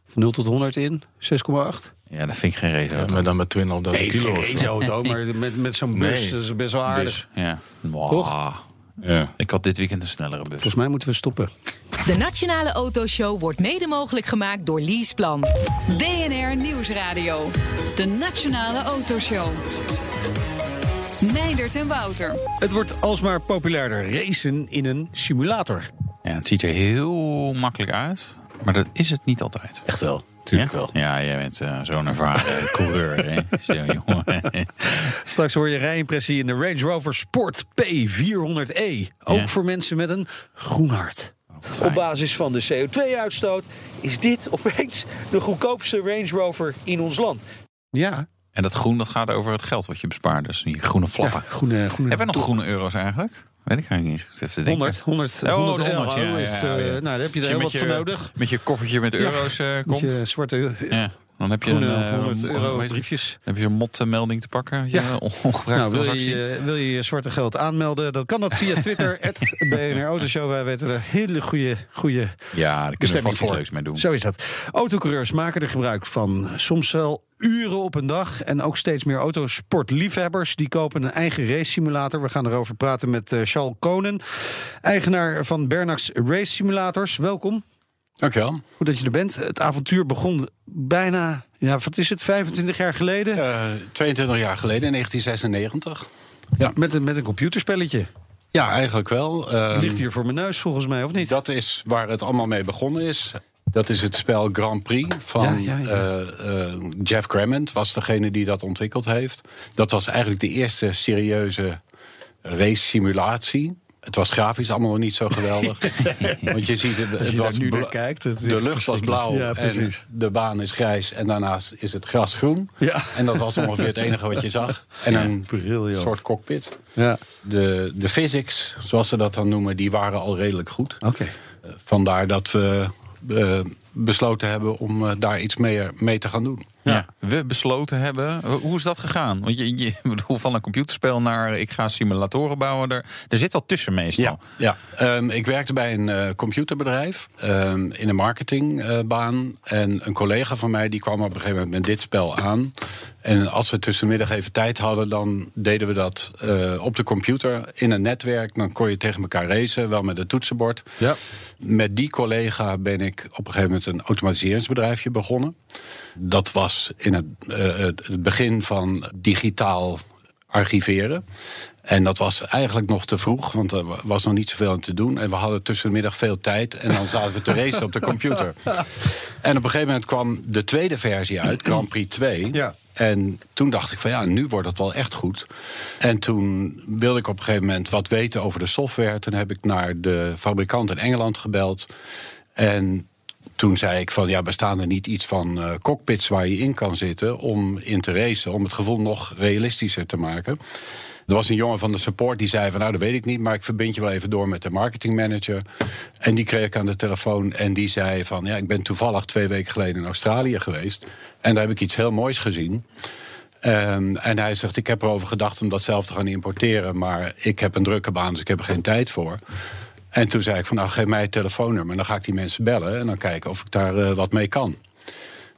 Van 0 tot 100 in. 6,8. Ja, dat vind ik geen race. Ja, maar dan met 2.500 Nee, het is kilo. geen zo. raceauto, maar met, met zo'n bus Nee. dat is best wel aardig. Dus, ja. Toch? Ja. Ik had dit weekend een snellere bus. Volgens mij moeten we stoppen. De Nationale Autoshow wordt mede mogelijk gemaakt door Leaseplan. DNR Nieuwsradio. De Nationale Autoshow. Meindert en Wouter. Het wordt alsmaar populairder. Racen in een simulator. Ja, het ziet er heel makkelijk uit, maar dat is het niet altijd. Echt wel. Tuurlijk ja? wel. Ja, jij bent eh, zo'n ervaren coureur. Hè? Zo, jongen. Straks hoor je rijimpressie in de Range Rover Sport P400e. Ook Ja. voor mensen met een groen hart. Op basis van de CO2-uitstoot is dit opeens de goedkoopste Range Rover in ons land. Ja, En dat groen dat gaat over het geld wat je bespaart. Dus die groene flappen. ja groene, groene Hebben we nog groene euro's eigenlijk? Weet ik eigenlijk niet. Ik zit even te denken. 100, 100, Oh, 100, 100, euro ja, is, ja, eh, ja. Nou, daar heb je er heel wat voor nodig. Met je koffertje met euro's eh, Met komt. je zwarte Ja, dan heb je een eh, 100 hoe euro briefjes. Heb je een motmelding te pakken. Je Ja. ongebruikte Nou, wil, je, eh, wil je je zwarte geld aanmelden, dan kan dat via Twitter, BNR Autoshow. Wij weten er hele goede, goede ja, daar kunnen we vast iets voor. leuks mee doen. Zo is dat. Autocoureurs maken er gebruik van. Soms wel uren op een dag. En ook steeds meer autosportliefhebbers. Die kopen een eigen race simulator. We gaan erover praten met eh, Charles Konen. Eigenaar van Bernax Race Simulators. Welkom. Dankjewel. Goed dat je er bent. Het avontuur begon bijna, ja, wat is het, 25 jaar geleden? Eh, 22 jaar geleden, in 1996. Ja, Met, een, met een computerspelletje. ja eigenlijk wel. Ehm, ligt hier voor mijn neus volgens mij, of niet? dat is waar het allemaal mee begonnen is. Dat is het spel Grand Prix van Ja, ja, ja. eh, eh, Jeff Crammond, was degene die dat ontwikkeld heeft. Dat was eigenlijk de eerste serieuze race simulatie. Het was grafisch allemaal nog niet zo geweldig. Want je ziet, het, het je was nu naar kijkt. Het de lucht was blauw Ja, en de baan is grijs en daarnaast is het gras groen. Ja. En dat was ongeveer het enige wat je zag. En een soort cockpit. Ja, De, de physics, zoals ze dat dan noemen, die waren al redelijk goed. oké. Eh, Vandaar dat we eh, besloten hebben om eh, daar iets mee, mee te gaan doen. Ja. we besloten hebben. Hoe is dat gegaan? Want je, je bedoel, van een computerspel naar ik ga simulatoren bouwen. Er, er zit wat tussen meestal. ja. Ehm, ik werkte bij een eh, computerbedrijf ehm, in een marketingbaan. en een collega van mij die kwam op een gegeven moment met dit spel aan. En als we tussenmiddag even tijd hadden, dan deden we dat eh, op de computer in een netwerk. Dan kon je tegen elkaar racen, wel met een toetsenbord. Ja. Met die collega ben ik op een gegeven moment een automatiseringsbedrijfje begonnen. Dat was in het, eh, het het begin van digitaal archiveren. En dat was eigenlijk nog te vroeg, want er wa- was nog niet zoveel aan te doen. En we hadden tussen de middag veel tijd en dan zaten we te racen op de computer. En op een gegeven moment kwam de tweede versie uit, Grand Prix 2. Ja. En toen dacht ik van ja, nu wordt het wel echt goed. En toen wilde ik op een gegeven moment wat weten over de software. Toen heb ik naar de fabrikant in Engeland gebeld. En toen zei ik van ja, bestaan er niet iets van eh, cockpits waar je in kan zitten om in te racen, om het gevoel nog realistischer te maken. Er was een jongen van de support die zei van nou dat weet ik niet, maar ik verbind je wel even door met de marketingmanager. En die kreeg ik aan de telefoon en die zei van ja, ik ben toevallig twee weken geleden in Australië geweest en daar heb ik iets heel moois gezien. Ehm, en hij zegt, ik heb erover gedacht om dat zelf te gaan importeren... maar ik heb een drukke baan, dus ik heb er geen tijd voor. En toen zei ik van, nou, geef mij het telefoonnummer... dan ga ik die mensen bellen en dan kijken of ik daar eh, wat mee kan.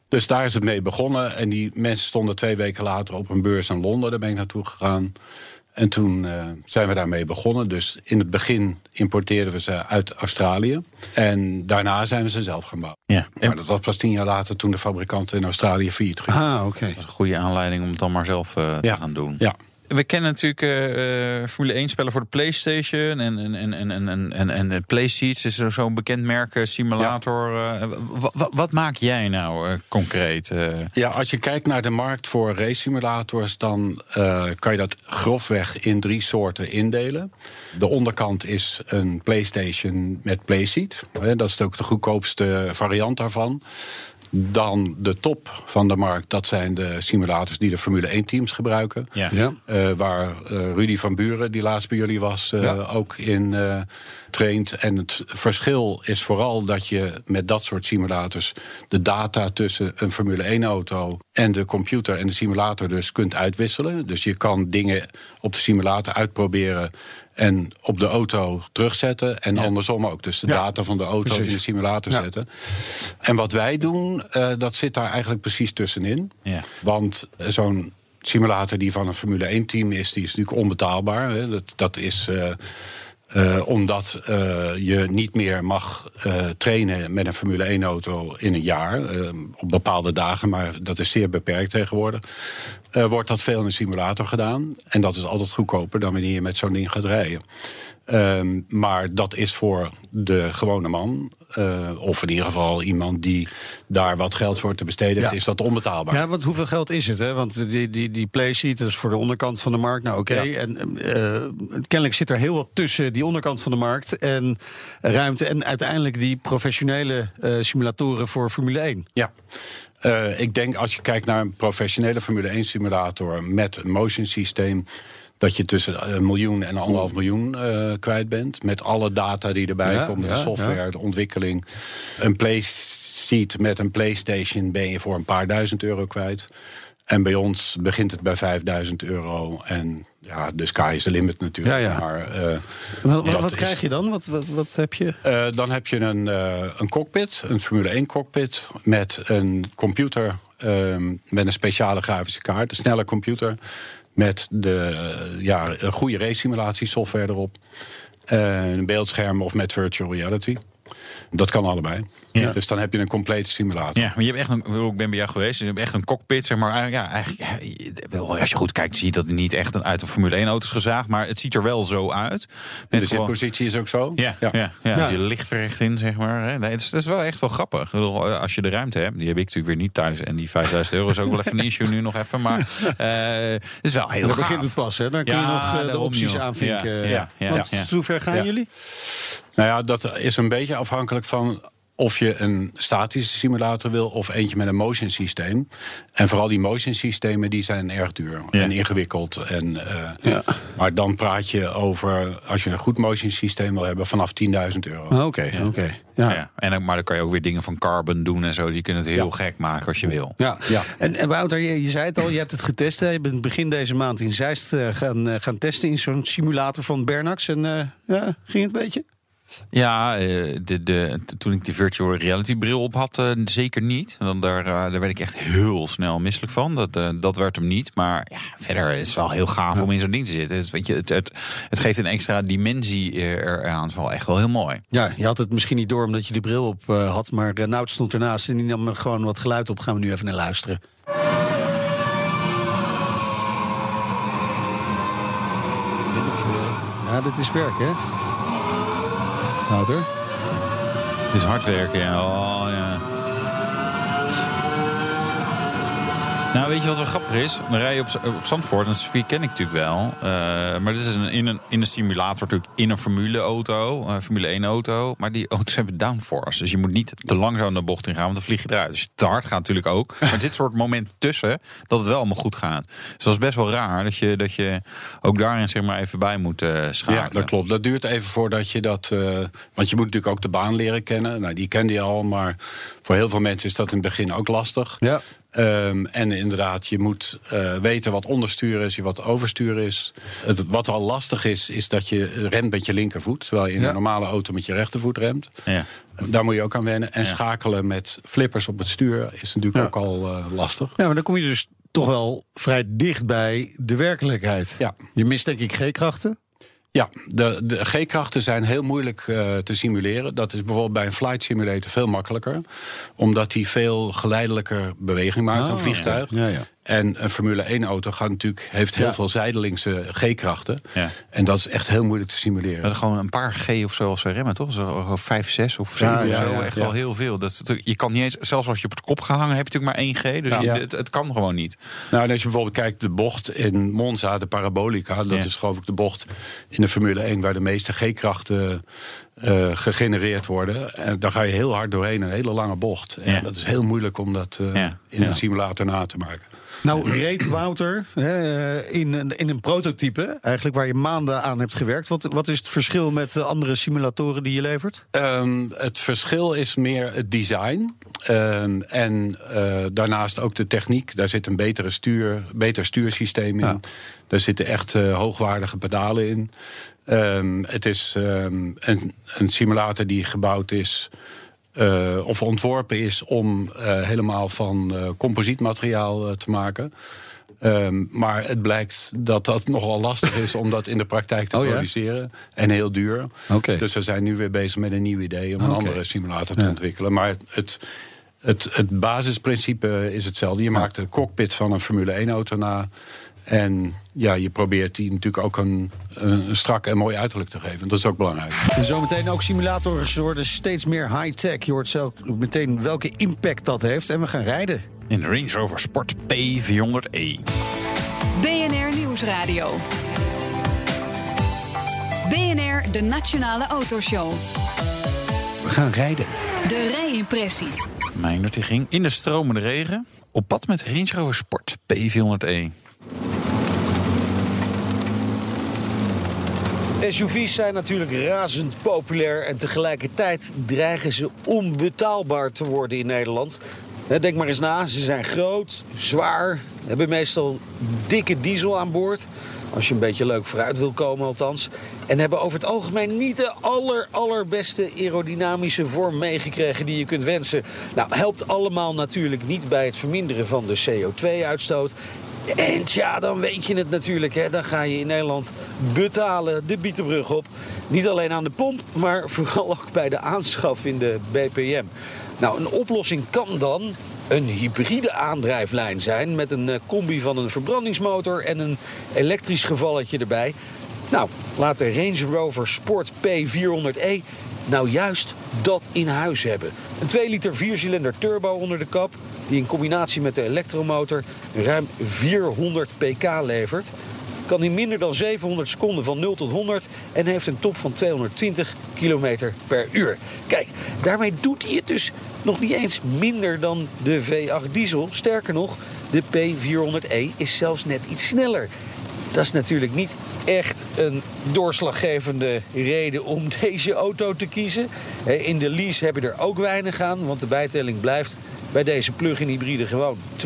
Dus daar is het mee begonnen. En die mensen stonden twee weken later op een beurs in Londen. Daar ben ik naartoe gegaan. En toen eh, zijn we daarmee begonnen. Dus in het begin importeerden we ze uit Australië. En daarna zijn we ze zelf gaan bouwen. Ja. Maar dat was pas tien jaar later toen de fabrikant in Australië failliet ging. Ah, oké. Dat is een goede aanleiding om het dan maar zelf eh, te Ja. gaan doen. Ja. We kennen natuurlijk eh, eh, Formule 1 spellen voor de PlayStation en en en en en en, en, en PlaySeats is zo'n bekend merk eh, simulator. Wa- wa- wat maak jij nou concreet? Ja, als je kijkt naar de markt voor race simulators, dan kan je dat grofweg in drie soorten indelen. De onderkant is een PlayStation met PlaySeat. Dat is ook de goedkoopste variant daarvan. Dan de top van de markt, dat zijn de simulators die de Formule 1 teams gebruiken. Ja. Ja. Eh, waar eh, Rudy van Buren, die laatst bij jullie was, eh, Ja. ook in traint. En het verschil is vooral dat je met dat soort simulators de data tussen een Formule 1-auto en de computer en de simulator dus kunt uitwisselen. Dus je kan dingen op de simulator uitproberen en op de auto terugzetten. En andersom ook. Dus de Ja, data van de auto precies. in de simulator Ja. zetten. En wat wij doen, eh, dat zit daar eigenlijk precies tussenin. Ja. Want eh, zo'n simulator die van een Formule 1-team is, die is natuurlijk onbetaalbaar. Hè. Dat, dat is eh, eh, omdat eh, je niet meer mag eh, trainen met een Formule 1-auto in een jaar. op bepaalde dagen, maar dat is zeer beperkt tegenwoordig. Wordt dat veel in een simulator gedaan. En dat is altijd goedkoper dan wanneer je met zo'n ding gaat rijden. Ehm, maar dat is voor de gewone man, eh, of in ieder geval iemand die daar wat geld voor te besteden heeft, Ja. is dat onbetaalbaar. Ja, want hoeveel geld is het? Hè? Want die, die, die playseat is voor de onderkant van de markt. Nou, oké. Ja. En eh, kennelijk zit er heel wat tussen die onderkant van de markt en ruimte. En uiteindelijk die professionele eh, simulatoren voor Formule 1. Ja. Ik denk als je kijkt naar een professionele Formule 1 simulator met een motion systeem. Dat je tussen een miljoen en anderhalf miljoen eh, kwijt bent. Met alle data die erbij Ja, komt. ja, de software, de ontwikkeling. Een playseat met een PlayStation ben je voor een paar duizend euro kwijt. En bij ons begint het bij 5000 euro. En ja, de sky is the limit natuurlijk. Ja, ja. Maar, eh, Wat, wat, dat wat is- krijg je dan? Wat, wat, wat heb je? eh, dan heb je een, eh, een cockpit, een Formule 1 cockpit, met een computer ehm, met een speciale grafische kaart, een snelle computer, met de ja, een goede race simulatie software erop, een beeldscherm of met virtual reality. Dat kan allebei. Ja. Dus dan heb je een complete simulator. Ja, maar je hebt echt een, ik ben bij jou geweest. Je hebt echt een cockpit, zeg maar. Eigenlijk, Ja, eigenlijk, als je goed kijkt, zie je dat het niet echt een, uit een Formule 1 auto is gezaagd. Maar het ziet er wel zo uit. Met de zitpositie is ook zo. Ja, ja. ja, Ja. Je ligt er echt in, zeg maar. Nee, het, is, het is wel echt wel grappig. Als je de ruimte hebt, die heb ik natuurlijk weer niet thuis. En die 5000 euro is ook wel even een issue nu nog even. Maar eh, het is wel heel Dan gaaf. begint het pas, hè? Dan kun je Ja, nog eh, de opties aanvinken. Ja, ja, ja, Want ja. hoe ver gaan Ja. jullie? Nou ja, dat is een beetje afhankelijk van of je een statische simulator wil of eentje met een motion systeem. En vooral die motion systemen die zijn erg duur Ja. en ingewikkeld. En, eh, Maar dan praat je over, als je een goed motion systeem wil hebben, vanaf 10.000 euro. Ah, Oké, oké. Ja. Ja. En, dan- maar dan kan je ook weer dingen van carbon doen en zo. Die kunnen het heel Ja. gek maken als je wil. Ja. Ja. En, en Wouter, je, je zei het al, je hebt het getest. Hè? Je bent begin deze maand in Zeist eh, gaan, eh, gaan testen in zo'n simulator van Bernax. En eh, ja, ging het een beetje? Ja, eh, de, de, toen ik die virtual reality bril op had, eh, zeker niet. Dan daar, eh, daar werd ik echt heel snel misselijk van. Dat, dat werd hem niet. Maar ja, verder is het wel heel gaaf om in zo'n ding te zitten. Dus, weet je, het, het, het geeft een extra dimensie eraan. Het is wel echt wel heel mooi. Ja, je had het misschien niet door omdat je de bril op had. Maar Nout stond ernaast en die nam er gewoon wat geluid op. Gaan we nu even naar luisteren. Ja, dit is werk, hè? Wouter? Het is hard werken, ja. Oh, ja. Nou, weet je wat wel grappig is? Dan rij je op, op Zandvoort, en dat circuit ken ik natuurlijk wel. Eh, maar dit is een, in, een, in een simulator natuurlijk in een Formule-auto, een Formule 1-auto. Maar die auto's hebben downforce. Dus je moet niet te langzaam de bocht ingaan, want dan vlieg je eruit. Dus te hard gaat natuurlijk ook. Maar zit soort momenten tussen dat het wel allemaal goed gaat. Dus dat is best wel raar dat je, dat je ook daarin zeg maar even bij moet eh schakelen. Ja, dat klopt. Dat duurt even voordat je dat. eh, want je moet natuurlijk ook de baan leren kennen. Nou, die kende je al, maar voor heel veel mensen is dat in het begin ook lastig. Ja. Ehm, en inderdaad, je moet eh, weten wat onderstuur is, wat overstuur is. Het, wat al lastig is, is dat je remt met je linkervoet. Terwijl je in Ja. een normale auto met je rechtervoet remt. Ja. Daar moet je ook aan wennen. En Ja. schakelen met flippers op het stuur is natuurlijk Ja. ook al eh, lastig. Ja, maar dan kom je dus toch wel vrij dicht bij de werkelijkheid. Ja. Je mist denk ik G-krachten. Ja, de, de G-krachten zijn heel moeilijk eh, te simuleren. Dat is bijvoorbeeld bij een flight simulator veel makkelijker. Omdat die veel geleidelijker beweging maakt, Oh, een vliegtuig. Ja, ja. En een Formule 1-auto gaat natuurlijk, heeft heel Ja. veel zijdelingse G-krachten. Ja. En dat is echt heel moeilijk te simuleren. Dat gewoon een paar G of zo als ze remmen, toch? Zo, vijf, zes of zeven Ja, of ja, zo. ja, Echt ja. wel heel veel. Dat, is natuurlijk- je kan niet eens, zelfs als je op het kop gehangen heb je natuurlijk maar één G. Dus Ja. je- het, het kan gewoon niet. Nou, en als je bijvoorbeeld kijkt, de bocht in Monza, de parabolica, dat Ja. is geloof ik de bocht in de Formule 1 waar de meeste G-krachten eh, gegenereerd worden. En daar ga je heel hard doorheen, een hele lange bocht. En Ja. dat is heel moeilijk om dat eh, Ja. in Ja. een simulator na te maken. Nou, reed Wouter hè, in, een, in een prototype, eigenlijk waar je maanden aan hebt gewerkt. Wat, wat is het verschil met de andere simulatoren die je levert? Ehm, het verschil is meer het design. Ehm, en eh, daarnaast ook de techniek. Daar zit een betere stuur, beter stuursysteem in. Ja. Daar zitten echt eh, hoogwaardige pedalen in. Ehm, het is ehm, een, een simulator die gebouwd is. eh, of ontworpen is om eh, helemaal van eh, composietmateriaal te maken. Ehm, maar het blijkt dat dat nogal lastig is om dat in de praktijk te Oh ja? produceren. En heel duur. Dus we zijn nu weer bezig met een nieuw idee om een andere simulator te Ja. ontwikkelen. Maar het, het, het basisprincipe is hetzelfde. Je maakt de cockpit van een Formule 1-auto na. En ja, je probeert die natuurlijk ook een, een strak en mooi uiterlijk te geven. Dat is ook belangrijk. En zometeen ook simulatoren worden steeds meer high-tech. Je hoort zelf meteen welke impact dat heeft. En we gaan rijden. In de Range Rover Sport P400e. BNR Nieuwsradio. BNR, de Nationale Autoshow. We gaan rijden. De rijimpressie. Meijnerd die ging in de stromende regen op pad met Range Rover Sport P400e. SUV's zijn natuurlijk razend populair en tegelijkertijd dreigen ze onbetaalbaar te worden in Nederland. Denk maar eens na, ze zijn groot, zwaar, hebben meestal dikke diesel aan boord. Als je een beetje leuk vooruit wil komen althans. En hebben over het algemeen niet de aller, allerbeste aerodynamische vorm meegekregen die je kunt wensen. Nou, helpt allemaal natuurlijk niet bij het verminderen van de CO2-uitstoot. En tja, dan weet je het natuurlijk. Hè. Dan ga je in Nederland betalen de Bietenbrug op. Niet alleen aan de pomp, maar vooral ook bij de aanschaf in de BPM. Nou, een oplossing kan dan een hybride aandrijflijn zijn... met een eh, combi van een verbrandingsmotor en een elektrisch gevalletje erbij. Nou, laat de Range Rover Sport P400e nou juist dat in huis hebben. Een 2 liter 4-cilinder turbo onder de kap... die in combinatie met de elektromotor ruim 400 pk levert... kan in minder dan 700 seconden van 0 tot 100... en heeft een top van 220 km per uur. Kijk, daarmee doet hij het dus nog niet eens minder dan de V8 diesel. Sterker nog, de P400e is zelfs net iets sneller. Dat is natuurlijk niet echt een doorslaggevende reden om deze auto te kiezen. In de lease heb je er ook weinig aan, want de bijtelling blijft bij deze plug-in hybride gewoon 22%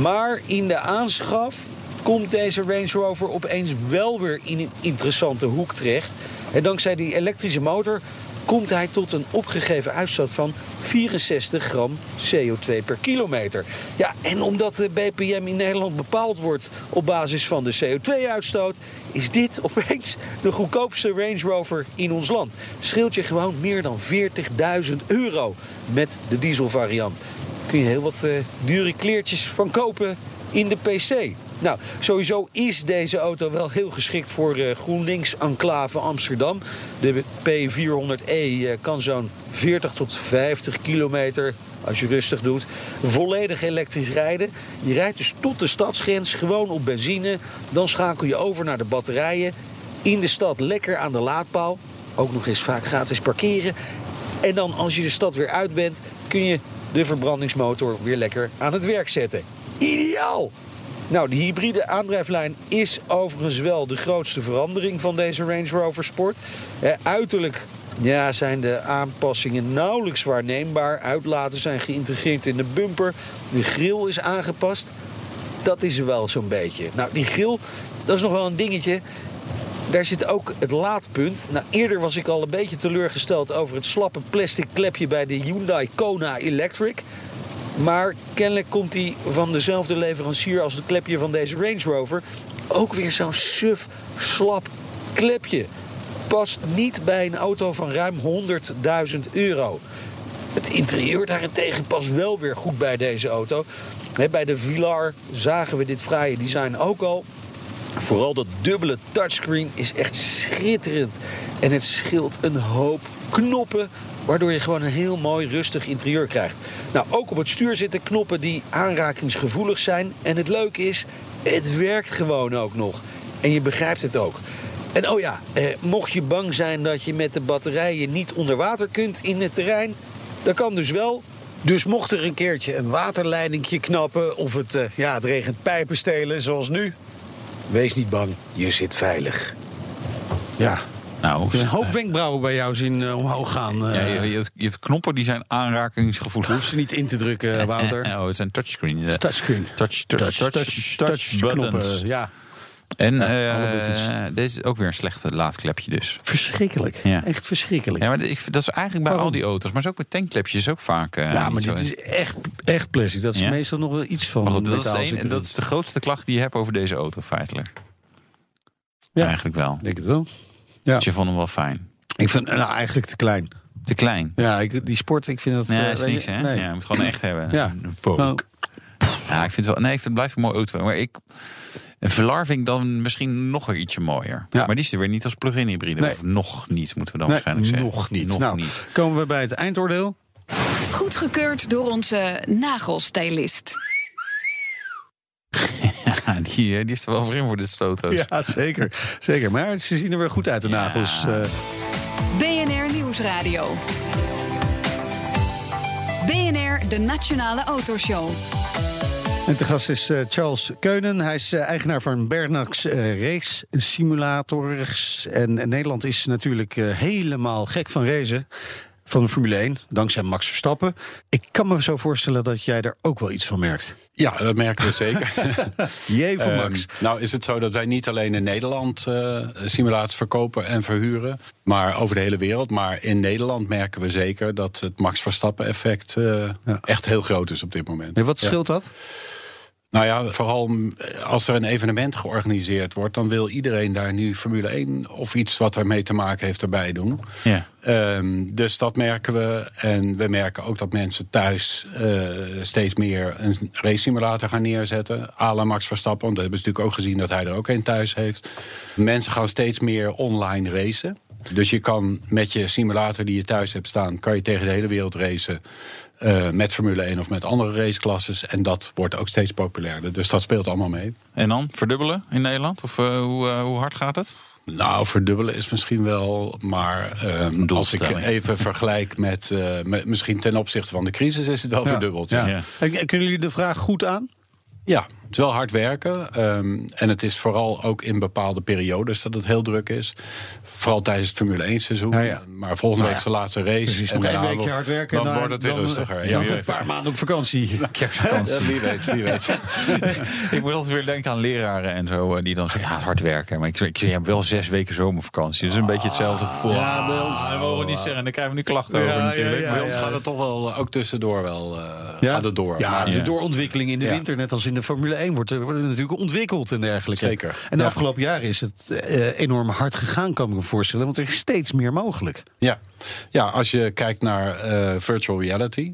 Maar in de aanschaf komt deze Range Rover opeens wel weer in een interessante hoek terecht. En dankzij die elektrische motor komt hij tot een opgegeven uitstoot van 64 gram CO2 per kilometer. Ja, en omdat de BPM in Nederland bepaald wordt op basis van de CO2-uitstoot, is dit opeens de goedkoopste Range Rover in ons land. Scheelt je gewoon meer dan 40.000 euro met de dieselvariant. Kun je heel wat eh, dure kleertjes van kopen in de PC. Nou, sowieso is deze auto wel heel geschikt voor eh, GroenLinks Enclave Amsterdam. De P400e eh, kan zo'n 40 tot 50 kilometer, als je rustig doet, volledig elektrisch rijden. Je rijdt dus tot de stadsgrens gewoon op benzine. Dan schakel je over naar de batterijen. In de stad lekker aan de laadpaal. Ook nog eens vaak gratis parkeren. En dan als je de stad weer uit bent, kun je de verbrandingsmotor weer lekker aan het werk zetten. Ideaal! Nou, de hybride aandrijflijn is overigens wel de grootste verandering van deze Range Rover Sport. Eh, uiterlijk ja, zijn de aanpassingen nauwelijks waarneembaar. Uitlaten zijn geïntegreerd in de bumper. De grill is aangepast. Dat is wel zo'n beetje. Nou, die grill, dat is nog wel een dingetje. Daar zit ook het laadpunt. Nou, eerder was ik al een beetje teleurgesteld over het slappe plastic klepje bij de Hyundai Kona Electric. Maar kennelijk komt die van dezelfde leverancier als het klepje van deze Range Rover. Ook weer zo'n suf, slap klepje. Past niet bij een auto van ruim 100.000 euro. Het interieur daarentegen past wel weer goed bij deze auto. Bij de Vilar zagen we dit fraaie design ook al. Vooral dat dubbele touchscreen is echt schitterend. En het scheelt een hoop knoppen, waardoor je gewoon een heel mooi rustig interieur krijgt. Nou, ook op het stuur zitten knoppen die aanrakingsgevoelig zijn. En het leuke is, het werkt gewoon ook nog. En je begrijpt het ook. En oh ja, eh, mocht je bang zijn dat je met de batterijen niet onder water kunt in het terrein, dat kan dus wel. Dus mocht er een keertje een waterleidingje knappen of het, eh, ja, het regent pijpen stelen zoals nu, wees niet bang, je zit veilig. Ja, Nou, een hoop wenkbrauwen bij jou zien eh, omhoog gaan. eh. ja, je, je, hebt- je hebt knoppen die zijn aanrakingsgevoelig. Hoef ze niet in te drukken, Wouter. Oh, het zijn touchscreen. eh, Touchscreen. Touch, touch, touch, touch, knoppen, buttons. Ja, En Ja, eh, deze is ook weer een slechte laadklepje dus. verschrikkelijk. Ja. Echt verschrikkelijk. Ja, maar ik, dat is eigenlijk bij Waarom? al die auto's. Maar zo ook met tankklepjes ook vaak. eh, Ja, maar dit is echt, echt plastic. Dat is Ja? meestal nog wel iets van Maar goed, dat, is een- dat is de grootste klacht die je hebt over deze auto feitelijk. Ja. Eigenlijk wel. Ik denk het wel. Ja. Dus je vond hem wel fijn. Ik vind nou, eigenlijk te klein. Te klein. Ja, ik, die sport, ik vind dat... Ja, eh, is niks, hè? nee. Ja, je moet gewoon echt hebben. Ja. Een Vogue. Ja, ik vind het wel. Nee, ik vind het blijft een mooie auto. Maar ik. Een Velar vind ik dan misschien nog weer ietsje mooier. Ja. Maar die is er weer niet als plug-in hybride. Nee. Of nog niet, moeten we dan nee, waarschijnlijk zeggen. nog niet. Nog nou, niet. komen we bij het eindoordeel. Goedgekeurd door onze nagelstylist. Ja, die, eh, die is er wel voor in voor dit auto's. Ja, zeker. zeker. Maar ze zien er weer goed uit, de Ja. nagels. eh. BNR Nieuwsradio. BNR, de Nationale Autoshow. En te gast is eh, Charles Keunen. Hij is eh, eigenaar van Bernax eh, Race Simulators. En, en Nederland is natuurlijk helemaal gek van racen. Van de Formule 1, dankzij Max Verstappen. Ik kan me zo voorstellen dat jij er ook wel iets van merkt. Ja, dat merken we zeker. Jee voor Ehm, Max. nou is het zo dat wij niet alleen in Nederland eh simulators verkopen en verhuren, maar over de hele wereld. Maar in Nederland merken we zeker dat het Max Verstappen effect eh, Ja. echt heel groot is op dit moment. Nee, wat Ja. scheelt dat? Nou ja, vooral mm, als er een evenement georganiseerd wordt, dan wil iedereen daar nu Formule 1 of iets wat ermee te maken heeft erbij doen. Ja. Ehm, dus dat merken we. En we merken ook dat mensen thuis eh, steeds meer een race simulator gaan neerzetten. à la Max Verstappen. Want dat hebben ze natuurlijk ook gezien dat hij er ook een thuis heeft. Mensen gaan steeds meer online racen. Dus je kan met je simulator die je thuis hebt staan... kan je tegen de hele wereld racen. Eh, met Formule 1 of met andere raceklasses. En dat wordt ook steeds populairder. Dus dat speelt allemaal mee. En dan verdubbelen in Nederland? Of eh, hoe, eh, hoe hard gaat het? Nou, verdubbelen is misschien wel, maar ehm, als ik even vergelijk met, eh, met misschien ten opzichte van de crisis is het wel verdubbeld. Ja. Ja. En Kunnen jullie de vraag goed aan? Ja, het is wel hard werken ehm, en het is vooral ook in bepaalde periodes dat het heel druk is. Vooral tijdens het Formule 1 seizoen. Ja, ja. Maar volgende Nou week is de laatste race. Precies, en daarna weekje hard werken. Dan wordt het weer dan, rustiger. Dan Ja, een paar maanden op vakantie. Kerstvakantie. Ja, wie weet, wie weet. ik moet altijd weer denken aan leraren en zo. eh, Die dan zeggen, ja, het hard werken. Maar ik, ik je hebt wel zes weken zomervakantie. Dus een beetje hetzelfde gevoel. Ja, bij ons- dat mogen we niet zeggen. Dan krijgen we nu klachten Ja, over ja, natuurlijk. ja, Bij ons gaat het toch wel eh, ook tussendoor wel eh, gaat het door. Ja, de doorontwikkeling in de Ja. winter, net als in de Formule 1, wordt er, wordt natuurlijk ontwikkeld en dergelijke. Zeker. En de Ja. afgelopen jaren is het eh, enorm hard gegaan, kan ik me voorstellen. Want er is steeds meer mogelijk. Ja. ja, als je kijkt naar eh, virtual reality.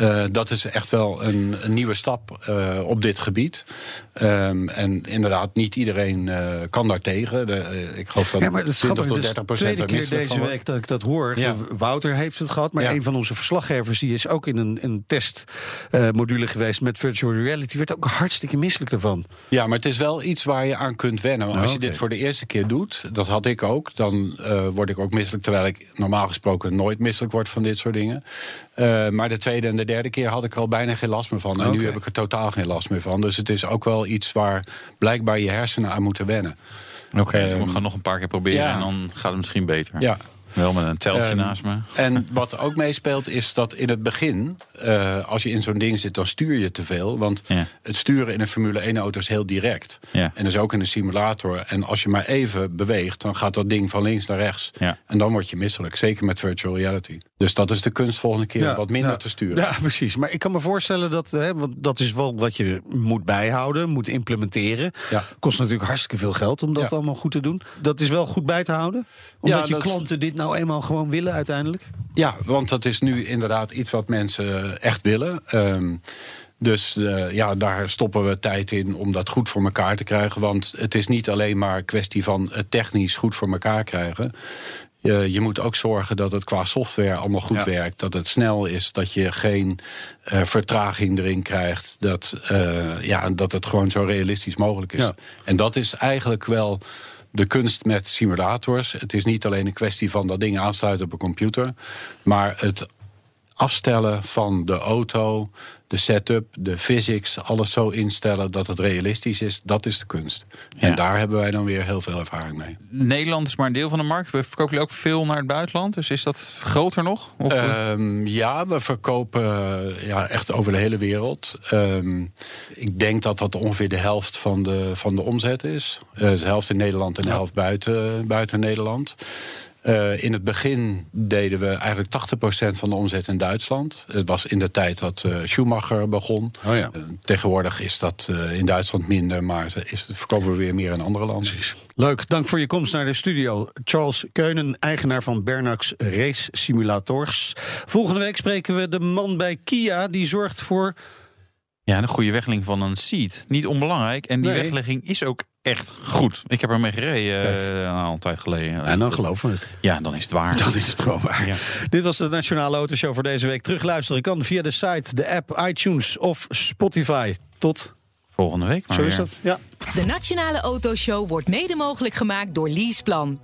Eh, dat is echt wel een, een nieuwe stap eh, op dit gebied. Ehm, en inderdaad, niet iedereen eh, kan daar tegen. De, ik geloof dat Ja, maar dat is 20 grappig. tot Dus 30 de procent tweede er keer deze week dat ik dat hoor. Ja. De- Wouter heeft het gehad, maar Ja. een van onze verslaggevers... die is ook in een, een testmodule geweest met virtual reality. werd ook hartstikke misselijk ervan. Ja, maar het is wel iets waar je aan kunt wennen. Als je oké. dit voor de eerste keer doet, dat had ik ook, dan word ik ook misselijk. Terwijl ik normaal gesproken nooit misselijk word van dit soort dingen. Eh, maar de tweede en de derde keer had ik er al bijna geen last meer van. En nu heb ik er totaal geen last meer van. Dus het is ook wel iets waar blijkbaar je hersenen aan moeten wennen. Oké, dus we Ehm, gaan nog een paar keer proberen ja. en dan gaat het misschien beter. Ja. Wel met een teltje Ehm, naast me. En wat ook meespeelt is dat in het begin eh, als je in zo'n ding zit, dan stuur je te veel. Want Ja. het sturen in een Formule 1-auto is heel direct. Ja. En dus ook in een simulator. En als je maar even beweegt, dan gaat dat ding van links naar rechts. Ja. En dan word je misselijk. Zeker met virtual reality. Dus dat is de kunst volgende keer wat minder ja. te sturen. Ja, precies. Maar ik kan me voorstellen dat hè, want dat is wel wat je moet bijhouden, moet implementeren. Ja. Kost natuurlijk hartstikke veel geld om dat Ja. allemaal goed te doen. Dat is wel goed bij te houden. Omdat Ja, je klanten dit nou eenmaal gewoon willen uiteindelijk. Ja, want dat is nu inderdaad iets wat mensen echt willen. Ehm, dus eh, ja, daar stoppen we tijd in om dat goed voor elkaar te krijgen. Want het is niet alleen maar een kwestie van het technisch goed voor elkaar krijgen. Je, je moet ook zorgen dat het qua software allemaal goed Ja. werkt. Dat het snel is, dat je geen eh, vertraging erin krijgt. Dat, eh, ja, dat het gewoon zo realistisch mogelijk is. Ja. En dat is eigenlijk wel de kunst met simulators. Het is niet alleen een kwestie van dat ding aansluiten op een computer. Maar het afstellen van de auto, de setup, de physics, alles zo instellen dat het realistisch is, dat is de kunst. En daar hebben wij dan weer heel veel ervaring mee. Nederland is maar een deel van de markt. We verkopen ook veel naar het buitenland. Dus is dat groter nog? Of, Ehm, ja, we verkopen eh, ja, echt over de hele wereld. Ehm, ik denk dat dat ongeveer de helft van de, van de omzet is. Eh, de helft in Nederland en de helft buiten, buiten Nederland. Eh, in het begin deden we eigenlijk 80% van de omzet in Duitsland. Het was in de tijd dat eh, Schumacher begon. Oh ja. Eh, tegenwoordig is dat eh, in Duitsland minder, maar is, verkopen we weer meer in andere landen. Leuk, dank voor je komst naar de studio. Charles Keunen, eigenaar van Bernax Race Simulators. Volgende week spreken we de man bij Kia die zorgt voor ja, een goede weglegging van een seat. Niet onbelangrijk. En die Nee. weglegging is ook echt goed. Ik heb ermee gereden Kijk. eh, al een tijd geleden. En dan geloven we het. Ja, dan is het waar. Dan is het gewoon waar. Ja. Dit was de Nationale Autoshow voor deze week. Terugluisteren kan via de site, de app, iTunes of Spotify. Tot, Volgende week maar zo is dat. Ja. De Nationale Autoshow wordt mede mogelijk gemaakt door Leaseplan.